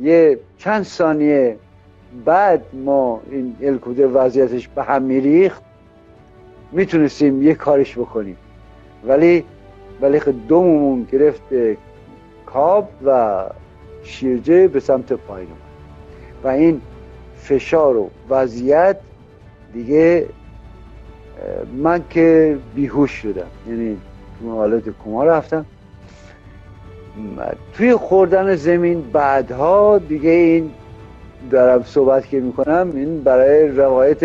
یه چند ثانیه بعد ما این هلیکوپتر وضعیتش به هم میریخت می‌تونستیم یه کارش بکنیم. ولی ولی خب دوممون گرفت کاب و شیرجه به سمت پایین و این فشار و وضعیت دیگه من که بیهوش شدم. یعنی تو حالت کما رفتم. توی خوردن زمین بعدها دیگه این دارم صحبت که می‌کنم این برای روایت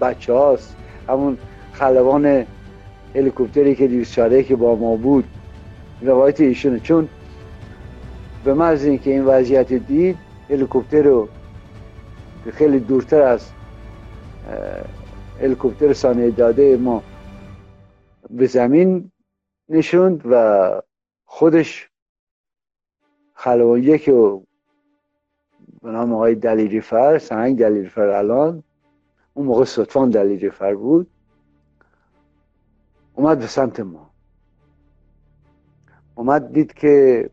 بچه هاست همون خلبان هلیکوپتری که دیوز که با ما بود. روایت ایشونه. چون به محض اینکه این وضعیت دید هلیکوپتر رو خیلی دورتر از هلیکوپتر سانه داده ما به زمین نشوند و خودش خلبان یک و به نام آقای دلیری فر سنگ دلیری فر الان اون موقع صدفان دلیری فر بود اومد به سمت ما. اومد دید که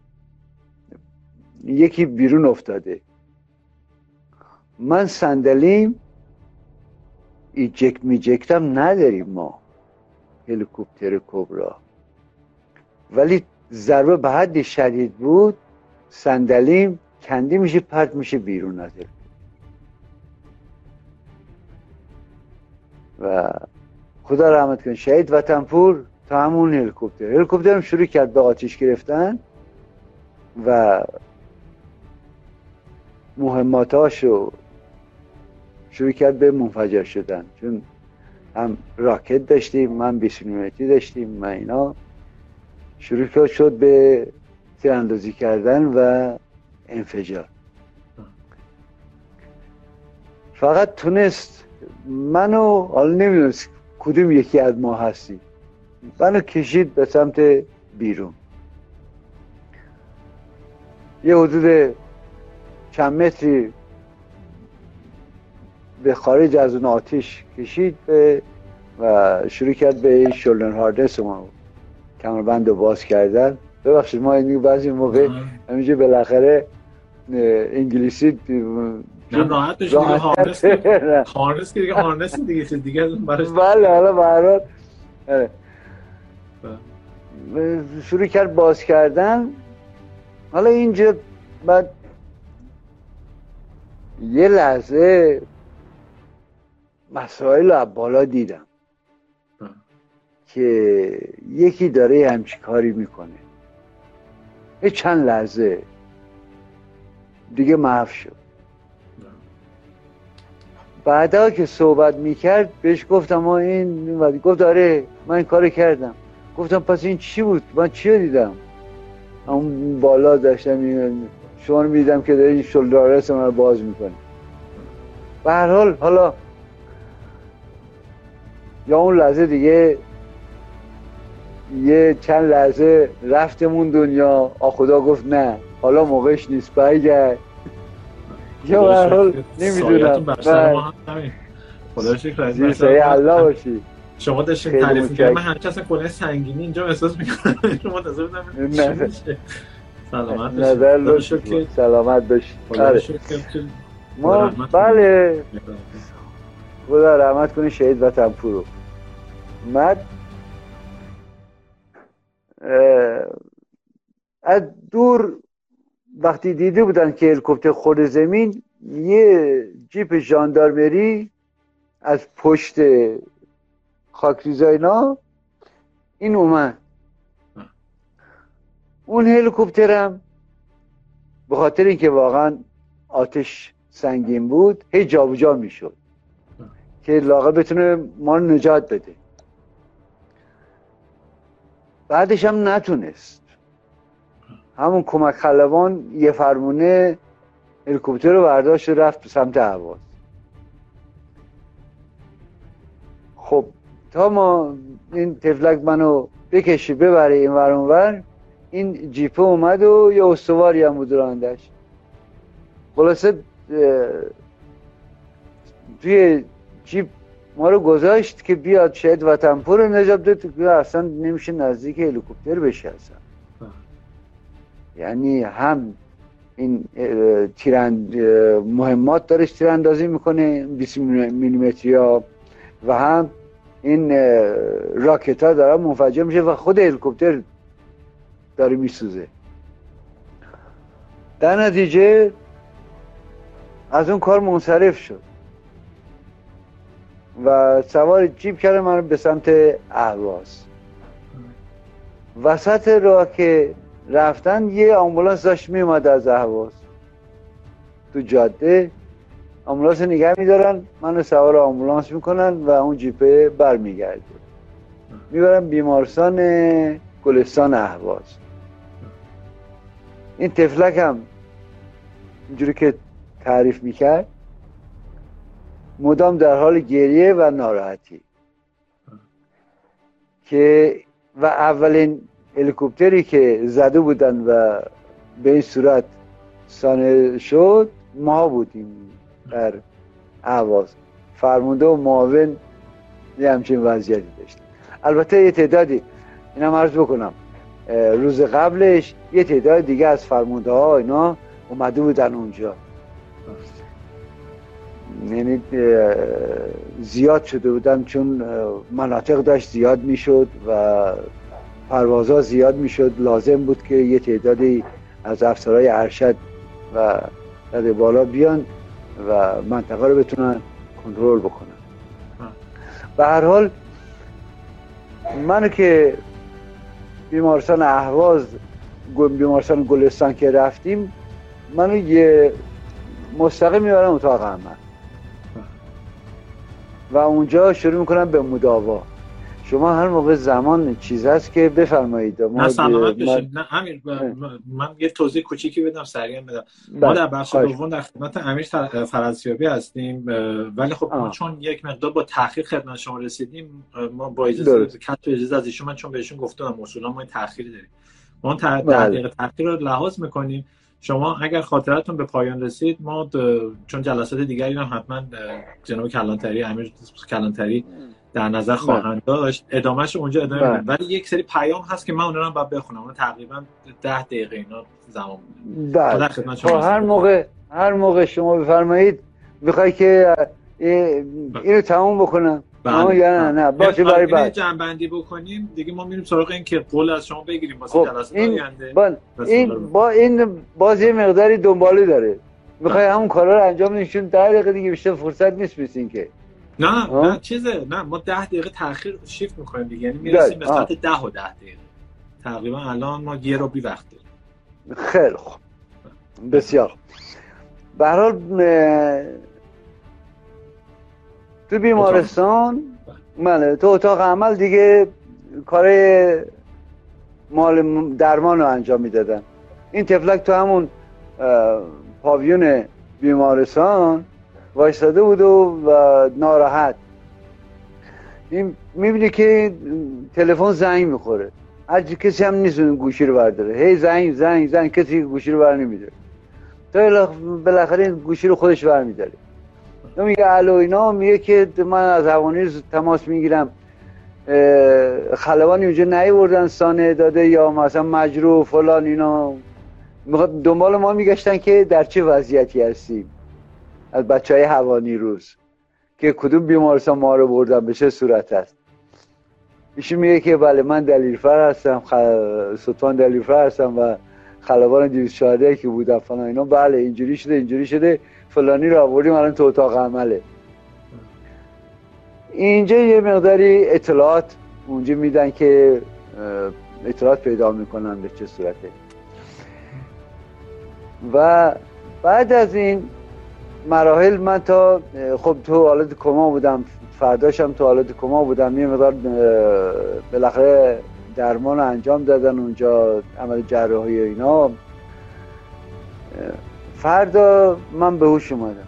یکی بیرون افتاده. من صندلیم ایجکت میجکتم نداریم ما. هلیکوپتر کبرا. ولی ضربه به حد شدید بود صندلیم کندی میشه پرت میشه بیرون از و خدا رحمت کن شهید وطنپور تا همون هلیکوپتر. هلیکوپتر هم شروع کرد به آتیش گرفتن و مهماتاشو شروع کرد به منفجر شدن. چون هم راکت داشتیم من بیسونیمتی داشتیم من اینا. شروع شد به تیراندازی کردن و انفجار. فقط تونست منو حالا نمی‌دونست کدوم یکی از ما هستی. منو کشید به سمت بیرون. یه حدود چند متری به خارج از اون آتیش کشید به و شروع کرد به شولن هاردنس ما کمربند رو باز کردن. ببخشید ما این بعضی موقع همینجا بالاخره انگلیسی نه راحت بشه هارنس هارنس که دیگه. هارنس دیگه چیز دیگه براش بله حالا برات آره. شروع کرد باز کردن. حالا اینجا بعد یه لحظه مسائل رو بالا دیدم. که یکی داره همچی کاری می‌کنه. یه چند لحظه. دیگه محو شد. بعدا که صحبت می‌کرد بهش گفتم ما این گفت داره من این کار کردم. گفتم پس این چی بود؟ من چی دیدم؟ اون بالا داشتم شما میدم که این شلدارس من رو باز می‌کنه. حال حالا یا اون لحظه دیگه یه چند لحظه رفتمون دنیا آ خدا گفت نه. حالا موقعش نیست. برگرد. یا به هر حال نمی‌دونم. خدا شکر الله باشی. شما داشتین تعریف می‌کردین. من هرچند اصلا کلا سنگینی اینجا احساس می‌کنم. شما منتظر بودم. سلامت نظر که سلامت باشی. ما بله. خدا رحمت کنی شهید وطن پورو من از دور وقتی دیده بودن که هلیکوپتر خود زمین یه جیپ ژاندارمری از پشت خاکریزا اینا این اومد. اون هلیکوپترم به خاطر اینکه واقعا آتش سنگین بود هی جابجا می‌شد. که لاغه بتونه ما نجات بده. بعدش هم نتونست. همون کمک خلبان یه فرمونه هلیکوپتر رو برداشت و رفت سمت هواز. خب تا ما این تفلک منو بکشی ببره این ور این جیپه اومد و یه استواری هم بود راندش خلاصه توی جیپ ما رو گذاشت که بیاد شاید وطنپور رو نجاب داد که اصلا نمیشه نزدیک هلیکوپتر بشه اصلا. یعنی هم این تیرند مهمات دارش تیراندازی می‌کنه 20 میلیمتری ها. و هم این راکت ها داره منفجر میشه و خود هلیکوپتر داره میسوزه. در نتیجه از اون کار منصرف شد. و سوار جیب کرده من به سمت اهواز. وسط راه که رفتن یه آمبولانس داشت میومد از اهواز. تو جاده آمبولانس نگه میدارن منو سوار آمبولانس می‌کنن و اون جیپه برمیگرده. می‌برن بیمارستان گلستان اهواز. این تفلک هم اینجوری که تعریف می‌کرد مدام در حال گریه و ناراحتی. که و اولین هلیکوپتری که زده بودن و به این صورت سانه شد ما بودیم در اهواز. فرمونده و معاون یه همچین وضعیتی داشتیم. البته یه تعدادی اینا عرض بکنم روز قبلش یه تعداد دیگه از فرمونده ها اینا اومده بودن اونجا. یعنی زیاد شده بودن چون مناطق داشت زیاد می‌شد و پروازها زیاد می‌شد. لازم بود که یه تعدادی از افسرهای ارشد و رد بالا بیان و منطقه رو بتونن کنترل بکنن. به هر حال منو که بیمارستان اهواز بیمارستان گلستان که رفتیم منو یه مستقیم می‌برن اتاق عمل. و اونجا شروع می‌کنم به مداوا. شما هر موقع زمان چیز هست که بفرمایید. نه سلامت بشید نه امیر من یه توضیح کوچیکی بدم سریع بدم. ما بله، در بخش دوم در خدمت امیر فرانسیابی هستیم ولی خب ما چون یک مقدار با تاخیر خدمت شما رسیدیم ما با اجازه کت اجازه از ایشون من چون بهشون گفتم اصولا ما تاخیر داریم. ما بله. تحقیق تاخیر رو لحاظ می‌کنیم. شما اگر خاطرتون به پایان رسید ما چون جلسات دیگری هم حتما جناب کلانتری امیر کلانتری در نظر بله. خواهند داشت. ادامهش اونجا ادامه بله. ولی یک سری پیام هست که من اون رو باید بخونم. اون تقریبا ده دقیقه اینا زمان بله. خب، هر موقع هر موقع شما بفرمایید می‌خوای که اینو تموم بکنم. بله. نه نه باشه برای بعد. جنبندی بکنیم دیگه ما میریم سراغ این که قول از شما بگیریم واسه خب جلسه این با این با این باز یه مقداری دنبالی داره. می‌خوای همون کارا رو انجام نشون ده دقیقه دیگه بیشتر فرصت نیست مثل که. نه نه چیزه نه ما ده دقیقه تاخیر شیفت می‌کنیم دیگه یعنی می‌رسیم به ساعت ده و ده دقیقه. تقریبا الان ما یه رو بی وقت داریم. خیلی خوب. بسیار به حال تو بیمارستان؟ بله تو اتاق عمل دیگه کار مال درمان رو انجام می‌دادن. این تفلک تو همون پاویون بیمارستان وایستاده بود و, ناراحت. این می‌بینی که تلفن زنگ می‌خوره. هر کسی هم نیست گوشی رو برداره. هی زنگ زنگ زنگ. کسی گوشی رو بر نمیداره. تا بالاخره گوشی رو خودش برمیداره میگه الو اینا میگه که من از هوانی تماس می‌گیرم. خلبان اینجا نیوردن سانه داده یا مثلا مجروح فلان اینا. دنبال ما میگشتن که در چه وضعیتی هستیم. از بچه های هوانی روز. که کدوم بیمارستان ما رو بردن به چه صورت هست. ایشون میگه که بله من دلیرفر هستم سلطان دلیرفر هستم و خلبان دیویس شاهده که بودن فلان اینا. بله اینجوری شده اینجوری شده. فلانی رو آوردیم الان تو اتاق عمله. اینجا یه مقداری اطلاعات اونجا میدن که اطلاعات پیدا می‌کنن به چه صورته. و بعد از این مراحل من تا خب تو حالت کما بودم فرداشم تو حالت کما بودم یه مقدار بالاخره درمان انجام دادن اونجا عمل جراحی اینا. فردا من به هوش اومدم.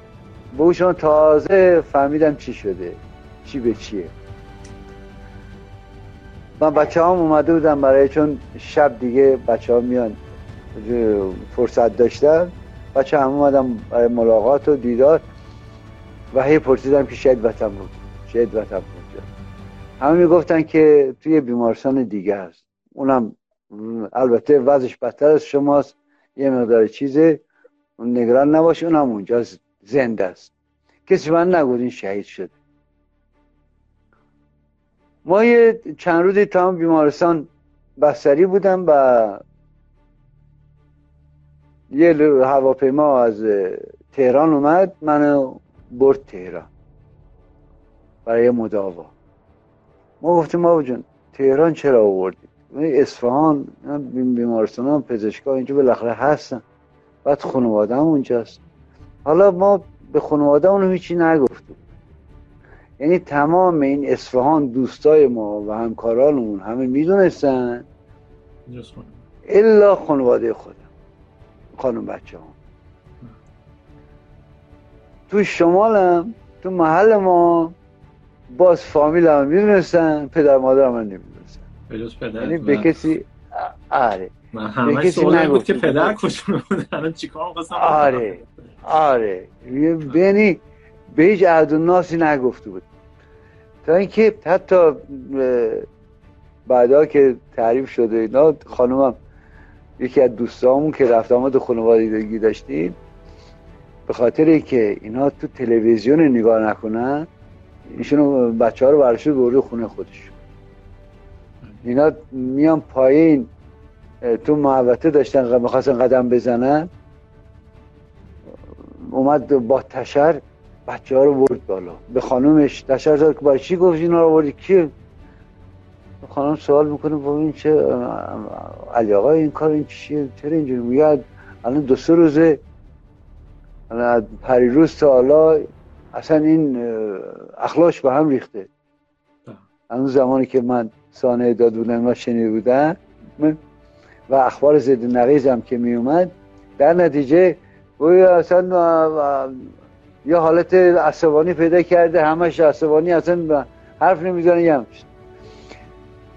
به هوش تازه فهمیدم چی شده. چی به چیه. من بچه هم اومده بودم برای چون شب دیگه بچه ها میان فرصت داشتن. بچه هم اومدم برای ملاقات و دیدار. و هی پرسیدم که شاید وطن بود. شاید وطن بود. همه می‌گفتن که توی بیمارستان دیگه هست. اونم البته وضعش بدتر از شماست. یه مقدار چیزه. نگران نباشه اونم اونجا زنده است. کسی من نگود این شهید شده ما یه چند روزی تا بیمارستان بستری بودم و یه هواپیما از تهران اومد منو برد تهران برای مداوا. ما گفتیم ما جون تهران چرا آوردیم اصفهان بیمارستان هم پزشکا اینجا بالاخره هستن. بعد خانواده هم اونجاست. حالا ما به خانواده اونو هیچی نگفتیم. یعنی تمام این اصفهان دوستای ما و همکارانمون همه می‌دونستن؟ الا خانواده خودم. خانم بچه هم تو شمالم تو محل ما باز فامیل هم می‌دونستن پدر مادر هم نمی‌دونستن. یعنی به کسی آره. من همه سوال بود که پدر کشون بودن چیکار آره آره. بینی به هیچ ناسی نگفته بود. تا اینکه حتی بعدا که تعریف شده اینا خانومم یکی از دوستامون که رفت آمد خانوادگی داشتیم به خاطر اینکه اینا تو تلویزیون نگاه نکنن ایشون بچه ها رو برشد برده خونه خودش اینا میان پایین تو محوطه داشتن می‌خواستن قدم بزنن. اومد با تشر بچه ها رو برد بالا. به خانومش تشر زد که برای چی گفت اینا رو بردی کی؟ خانم سوال می‌کنه با این چه علی آقا این کار این چیه؟ چرا اینجوری میگه الان دو سه روزه. الان پریروز تا حالا اصلا این اخلاش به هم ریخته. اون زمانی که من سانه داد بودم ما شنید بودن و اخبار زد نقیز هم که می اومد در نتیجه گوی اصلا یه حالت عصبانی پیدا کرده همش عصبانی اصلا حرف نمی‌زنه یه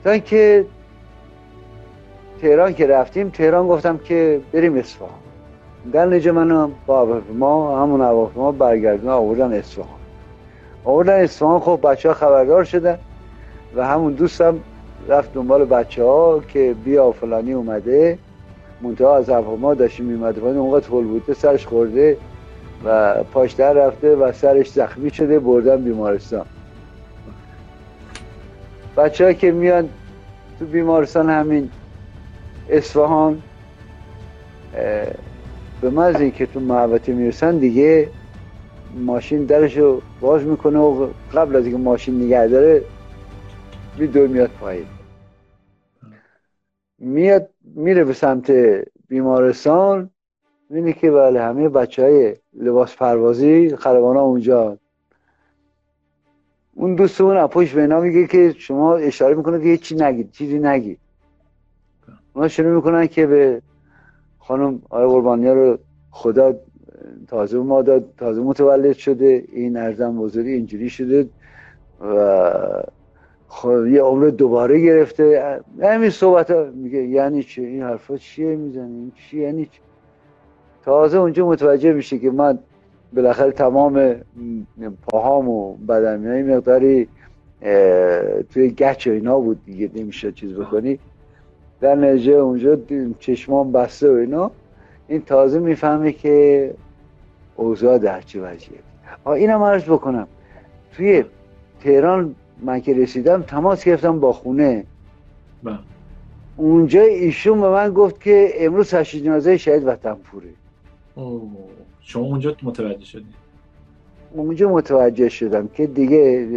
تا اینکه تهران که رفتیم تهران گفتم که بریم اصفهان. در نجه من با ما همون ما برگردون آوردن اصفهان. آوردن اصفهان خب بچه ها خبردار شدن و همون دوستم رفت دنبال بچه ها که بیا فلانی اومده. منتها از ما داشتیم میمده پایین اونقدر طول بوده سرش خورده و پاش در رفته و سرش زخمی شده بردن بیمارستان. بچه که میان تو بیمارستان همین اصفهان به محض اینکه تو محوطه می‌رسن دیگه ماشین درشو باز می‌کنه و قبل از اینکه ماشین نگه داره دور میاد پایین. میاد میره به سمت بیمارستان. می‌بینی که بله همه بچه های لباس پروازی خلبان اونجا. اون دوستمون پشت به میگه که شما اشاره می‌کنه که چی نگید چیزی نگید. اونا شروع می‌کنن که به خانم آقای قربانی رو خدا تازه ما داد تازه متولد شده این ارزم بزرگی اینجوری شده و یه عمر دوباره گرفته. همین صحبت ها میگه یعنی چه این حرفا چیه می‌زنه این چی؟ یعنی چه تازه اونجا متوجه میشه که من بالاخره تمام پاهام و بدن های مقداری توی گچ و اینا بود دیگه نمیشه چیز بکنی. در نجه اونجا چشمان بسته و اینا. این تازه می‌فهمه که اوضاع در چه وضعیه اینم عرض بکنم. توی تهران من که رسیدم تماس گرفتم با خونه. بله. اونجا ایشون به من گفت که امروز تشییع جنازه شهید وطن پوره شما اونجا متوجه شدید اونجا متوجه شدم که دیگه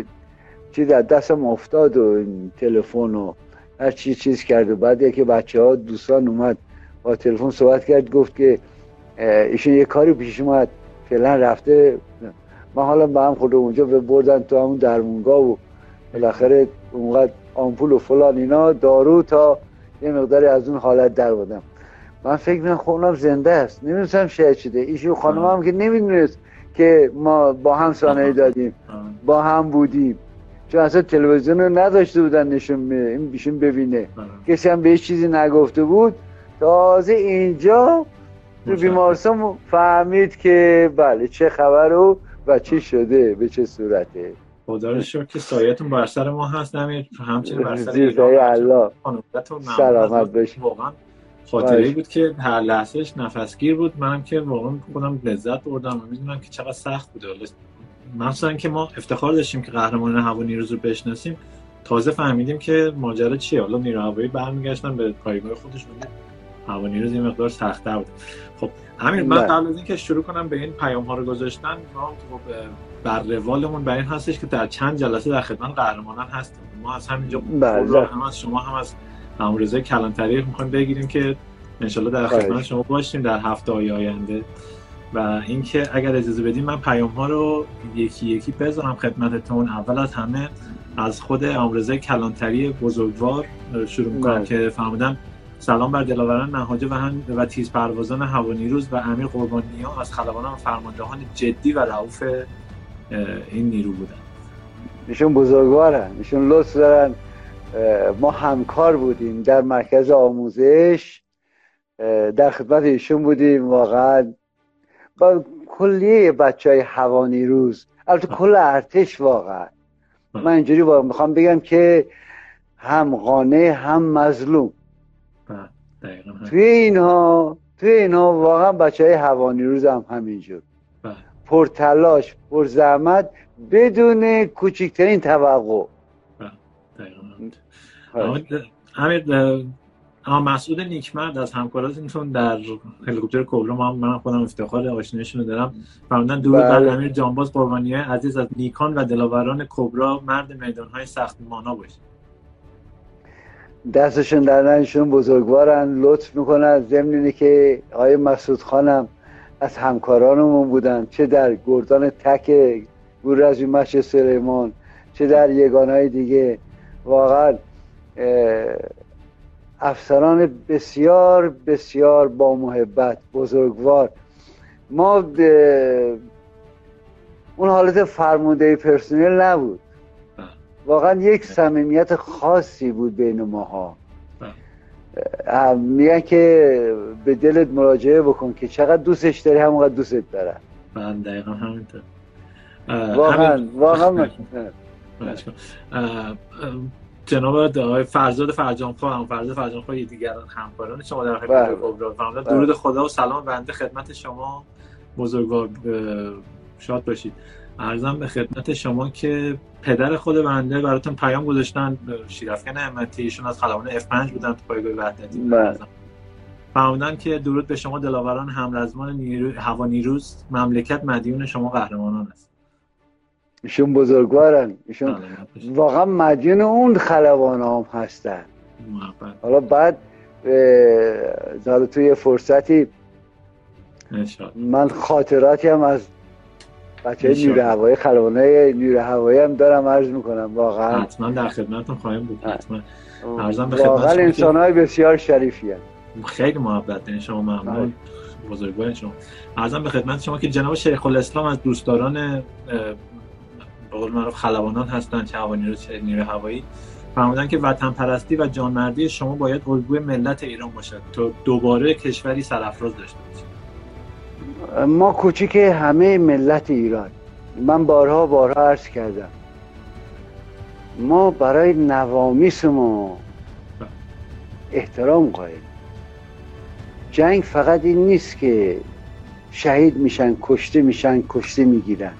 چیز در دستم افتاد و تلفن و هر چی چیز کرد و بعد که بچه ها دوستان اومد با تلفن صحبت کرد گفت که ایشون یه کاری پیش اومد فعلا رفته. ما حالا با هم خود اونجا به بردن تو همون درمونگاه و بالاخره اونقدر آمپول و فلان اینا دارو تا یه مقداری از اون حالت در بودم. من فکر می‌کنم خونم زنده است. نمی‌دونستم شاید شده ایشون خانم هم که نمی‌دونست که ما با هم سانه دادیم. با هم بودیم. چون اصلا تلویزیون رو نداشته بودن نشون بیشون ببینه. کسی هم بهش چیزی نگفته بود. تازه اینجا تو بیمارستان فهمید که بله چه خبر و چی شده به چه صورته. خدا رو شکر که سایتون بر سر ما هست نمیر همچنین بر سر الله. سلامت باشی. واقعا خاطره بود که هر لحظهش نفسگیر بود. منم که واقعا خودم لذت بردم و می‌دونم که چقدر سخت بوده مثلا که ما افتخار داشتیم که قهرمان هوا نیروز رو بشناسیم. تازه فهمیدیم که ماجرا چیه. حالا نیرو هوایی برمیگشتن به پایگاه خودشون هوا نیروز یه مقدار سخت‌تر بود. خب همین من قبل از اینکه شروع کنم به این پیام ها رو گذاشتن ما خب بر روالمون بر این هستش که در چند جلسه در خدمت قهرمانان هستیم ما از همینجا بله. هم از شما هم از امروزه کلانتری می‌خوایم بگیریم که انشالله در خدمت بله. شما باشیم در هفته های آینده و اینکه اگر اجازه بدیم من پیام ها رو یکی یکی بذارم خدمتتون اول از همه از خود امروزه کلانتری بزرگوار شروع می‌کنم بله. که فهمیدم سلام بر دلاوران نهاجه و هم و تیز پروازان هوانیروز و امیر قربانیا از خلبانان و فرماندهان جدی و رعوف این نیرو بودن. ایشون بزرگوارن ایشون لطف دارن. ما همکار بودیم در مرکز آموزش. در خدمت ایشون بودیم واقعا. با کلیه بچه های هوانی روز. البته کل ارتش واقعا. من اینجوری می‌خوام بگم که هم قانه هم مظلوم. توی اینها توی اینها واقعا بچه های هوانی روز هم همینجور. پرتلاش پر زحمت بدون کوچکترین توقع. همین اما مسعود نیکمرد از همکاراتون در هلیکوپتر کبرا ما من خودم افتخار آشنایشون دارم. فرمودن درود بر بله. امیر جانباز قربانی عزیز از نیکان و دلاوران کبرا. مرد میدان های سخت مانا باشید. دستشون در نشون بزرگوارن. لطف می‌کنن. ضمن اینه که آقای مسعود خانم از همکارانمون بودن چه در گردان تک گور مش سلیمان چه در یگانهای دیگه. واقعا افسران بسیار بسیار با محبت بزرگوار. ما اون حالت فرمونده پرسنل نبود. واقعا یک صمیمیت خاصی بود بین ماها. میگن که به دلت مراجعه بکن که چقدر دوستش داری همونقدر دوستت دارن. من دقیقا همینطور. واقعا واقعا جناب آقای فرزاد فرجانخوا هم فرزاد فرجانخوا یه دیگر همکاران شما در خدمت بله. درود بله. خدا و سلام بنده خدمت شما بزرگوار شاد باشید. ارزم به خدمت شما که پدر خود بنده براتون پیام گذاشتن. شیرافکن نعمتی ایشون از خلبان F5 بودن تو پایگاه وحدتی. بله. فرمودن که درود به شما دلاوران همرزمان نیرو... هوا نیروز مملکت مدیون شما قهرمانان است. ایشون بزرگوارن. ایشون بله، واقعا مدیون اون خلبان هم هستن. حالا بعد حالا توی فرصتی من خاطراتی هم از بچه نیرو هوایی خلبانای نیرو هوایی هم دارم عرض می‌کنم واقعا. حتما در خدمتتون خواهیم بود حتما. واقعا انسان های بسیار شریفی هم. خیلی محبت دارین شما ممنون. بزرگوار شما. ارزم به خدمت شما که جناب شیخ الاسلام از دوستداران به قول معروف خلبانان هستند چه هوانیرو چه نیروی هوایی. فرمودن که وطن پرستی و جانمردی شما باید الگوی ملت ایران باشد تا دوباره کشوری سرافراز داشته باشید. ما کوچیک همه ملت ایران. من بارها بارها عرض کردم. ما برای نوامیس ما احترام قائل. جنگ فقط این نیست که شهید میشن کشته میشن کشته می‌گیرن.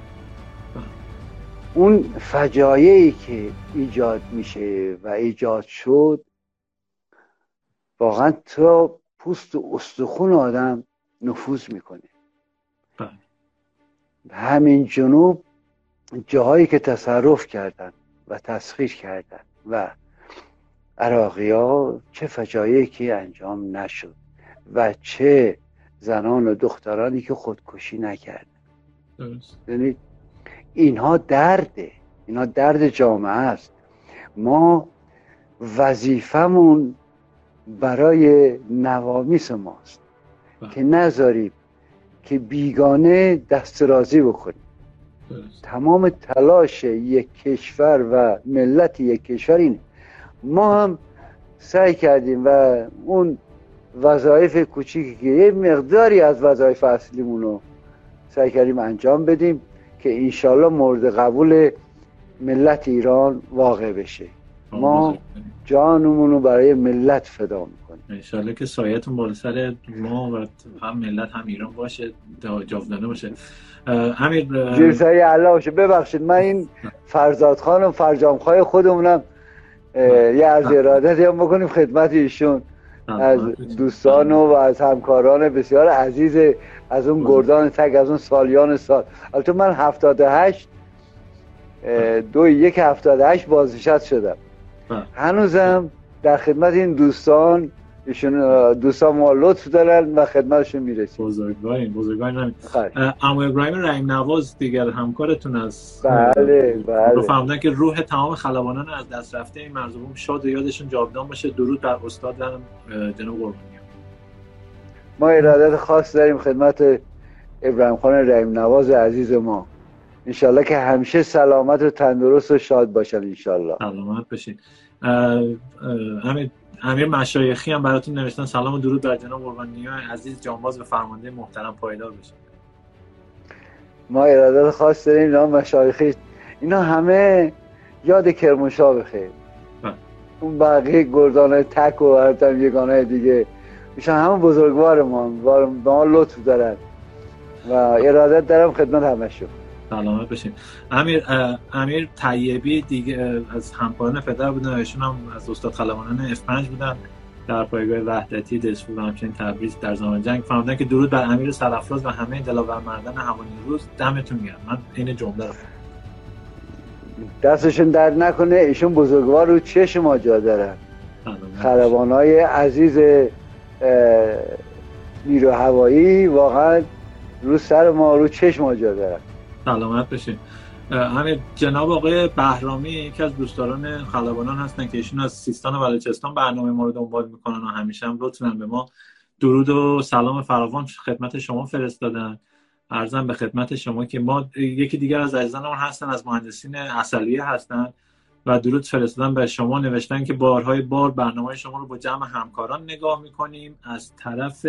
اون فجایعی که ایجاد میشه و ایجاد شد واقعا تا پوست و استخون آدم نفوذ می‌کنه. همین جنوب جاهایی که تصرف کردن و تسخیر کردن و عراقی ها چه فجایعی که انجام نشد و چه زنان و دخترانی که خودکشی نکردن. درست. یعنی اینها درده. اینها درد جامعه است. ما وظیفمون برای نوامیس ماست بله. که نذاریم که بیگانه دسترازی بکنیم. تمام تلاش یک کشور و ملت یک کشور اینه. ما هم سعی کردیم و اون وظایف کوچیکی که یه مقداری از وظایف اصلیمون رو سعی کردیم انجام بدیم که انشالله مورد قبول ملت ایران واقع بشه. ما جانمون رو برای ملت فدا می‌کنیم. انشالله که سایتون بالا سر ما و هم ملت هم ایران باشه جاودانه باشه. امیر زیر سری الله باشه. ببخشید من این فرزاد خان و فرجام خواهی خودمونم یه از ارادتی هم بکنیم خدمت ایشون. از دوستان و از همکاران بسیار عزیز از اون گردان تک از اون سالیان سال. البته من 78 اه، دو یک 78 بازنشست شدم. بله. هنوزم در خدمت این دوستان ایشون دوستان ما لطف دارن و خدمتشون می‌رسیم. بزرگوارین بزرگوارین. همین ابراهیم رحیم نواز دیگر همکارتون از بله رو بله فهمیدن که روح تمام خلبانان از دست رفته این مرزبون شاد و یادشون جاودان باشه. درود بر استاد جناب قربانی. ما ارادت خاص داریم خدمت ابراهیم خان رحیم نواز عزیز ما. انشالله که همیشه سلامت و تندرست و شاد باشن انشالله سلامت بشین اه، اه، امیر مشایخی هم براتون نوشتن. سلام و درود بر جناب قربانی عزیز. جانباز و فرمانده محترم پایدار بشه ما ارادت خاص داریم اینا مشایخی. اینا همه یاد کرمانشاه بخیر بله. اون بقیه گردان تک و هرتم یگانه دیگه. ایشان همه بزرگوار ما به ما لطف دارن. و ارادت دارم خدمت همشون. سلامت بشین امیر امیر طیبی دیگه از همکاران پدر بودن ایشون هم از استاد خلبانان F5 بودن. در پایگاه وحدتی دسفور و همچنین تبریز در زمان جنگ. فرمودن که درود بر امیر سرافراز و همه دلاورمردان هوانی روز. دمتون گرم. من این جمله رو دستشون درد نکنه ایشون بزرگوار رو چشم ما جا دارن بشین. خلبانای عزیز نیرو هوایی واقعا رو سر ما رو چشم ما جا دارن سلامت بشین. همین جناب آقای بهرامی یکی از دوستداران خلبانان هستن که ایشون از سیستان و بلوچستان برنامه ما رو دنبال می‌کنن و همیشه هم لطفاً به ما درود و سلام فراوان خدمت شما فرستادن. ارزم به خدمت شما که ما یکی دیگر از عزیزانمون هستن از مهندسین اصلیه هستن و درود فرستادن به شما. نوشتن که بارهای بار برنامه شما رو با جمع همکاران نگاه می‌کنیم. از طرف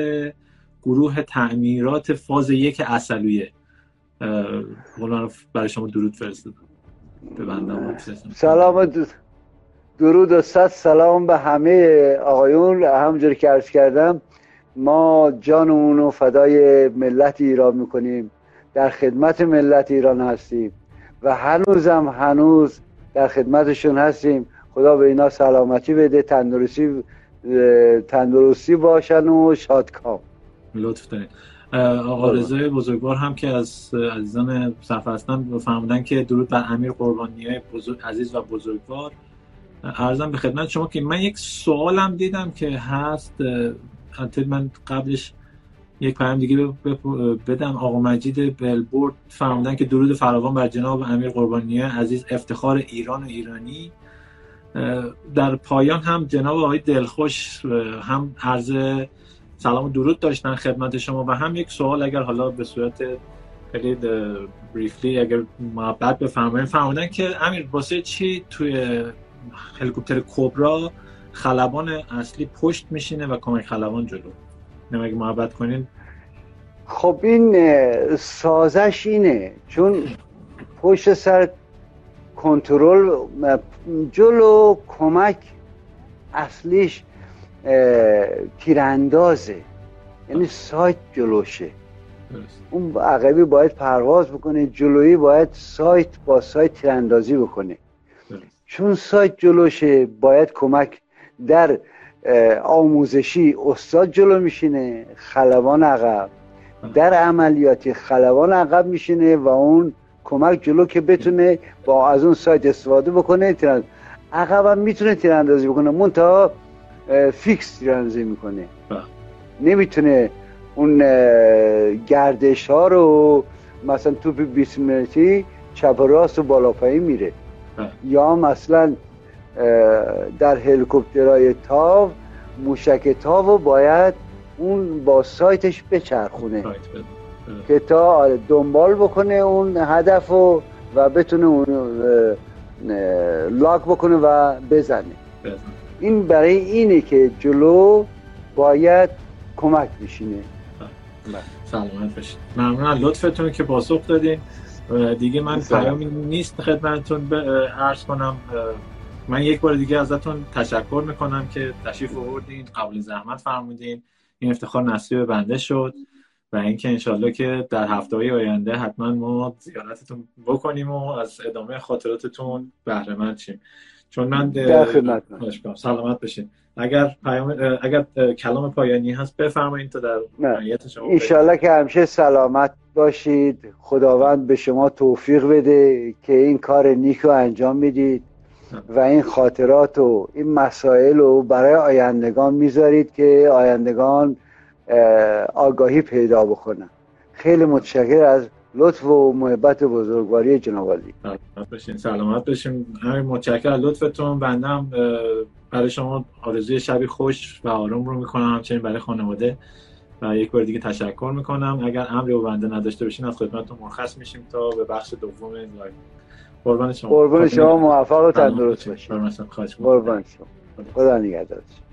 گروه تعمیرات فاز یک اصلیه. قول برای شما درود فرستادم. به بنده هم فرستادم. سلام و د- درود و صد سلام به همه آقایون. همونجور که عرض کردم ما جانمون رو فدای ملت ایران می‌کنیم. در خدمت ملت ایران هستیم. و هنوزم هنوز در خدمتشون هستیم. خدا به اینا سلامتی بده تندرستی تندرستی باشن و شادکام. لطف دارید. آقا قربان. رضای بزرگوار هم که از عزیزان صفحه هستن که درود بر امیر قربانی های بزرگ عزیز و بزرگوار. ارزم به خدمت شما که من یک سوالم دیدم که هست البته من قبلش یک پیام دیگه بدم. آقا مجید بلبورد فرمودن که درود فراوان بر جناب امیر قربانی عزیز افتخار ایران و ایرانی. در پایان هم جناب آقای دلخوش هم عرض سلام و درود داشتن خدمت شما و هم یک سوال اگر حالا به صورت خیلی بریفلی اگر محبت بفرمایید فرمودن که امیر واسه چی توی هلیکوپتر کوبرا خلبان اصلی پشت میشینه و کمک خلبان جلو؟ نمگه محبت کنین. خب این سازش اینه. چون پشت سر کنترل جلو کمک اصلیش تیراندازه. یعنی سایت جلوشه. اون عقبی باید پرواز بکنه جلویی باید سایت با سایت تیراندازی بکنه. چون سایت جلوشه باید کمک در آموزشی استاد جلو میشینه خلبان عقب. در عملیاتی خلبان عقب میشینه و اون کمک جلو که بتونه با از اون سایت استفاده بکنه عقب هم می‌تونه تیراندازی بکنه. منتها فیکس تیراندازی می‌کنه. نمی‌تونه اون گردش ها رو مثلا توپ 20 متری چپ و راست و بالا پایین میره. یا مثلا در هلیکوپترهای تاو موشک تاو باید اون با سایتش بچرخونه. که تا آره، دنبال بکنه اون هدف رو و بتونه اون لاک بکنه و بزنه. این برای اینه که جلو باید کمک بشینه. سلامت باشید ممنون لطفتون که پاسخ دادین. دیگه من پیامی نیست خدمتتون عرض کنم. من یک بار دیگه ازتون تشکر می‌کنم که تشریف آوردین قبول زحمت فرمودین. این افتخار نصیب بنده شد. و اینکه انشالله که در هفته های آینده حتما ما زیارتتون بکنیم و از ادامه خاطراتتون بهره مند شیم. چون من سلامت بشین اگر پیام اگر کلام پایانی هست بفرمایید تا در نهایت شما انشالله که همیشه سلامت باشید. خداوند به شما توفیق بده که این کار نیک رو انجام می‌دید و این خاطرات و این مسائل رو برای آیندگان می‌ذارید که آیندگان آگاهی پیدا بکنن. خیلی متشکر از لطف و محبت بزرگواری جناب سلامت بشین سلامت بشین همین متشکر از لطفتون بندم برای شما آرزوی شبی خوش و آروم رو می‌کنم همچنین برای خانواده. و یک بار دیگه تشکر می‌کنم. اگر امری و بنده نداشته باشین از خدمتتون مرخص میشیم تا به بخش دوم لایو. قربان شما. قربان شما موفق و تندرست باشید قربان شما. خدا نگهدارتون.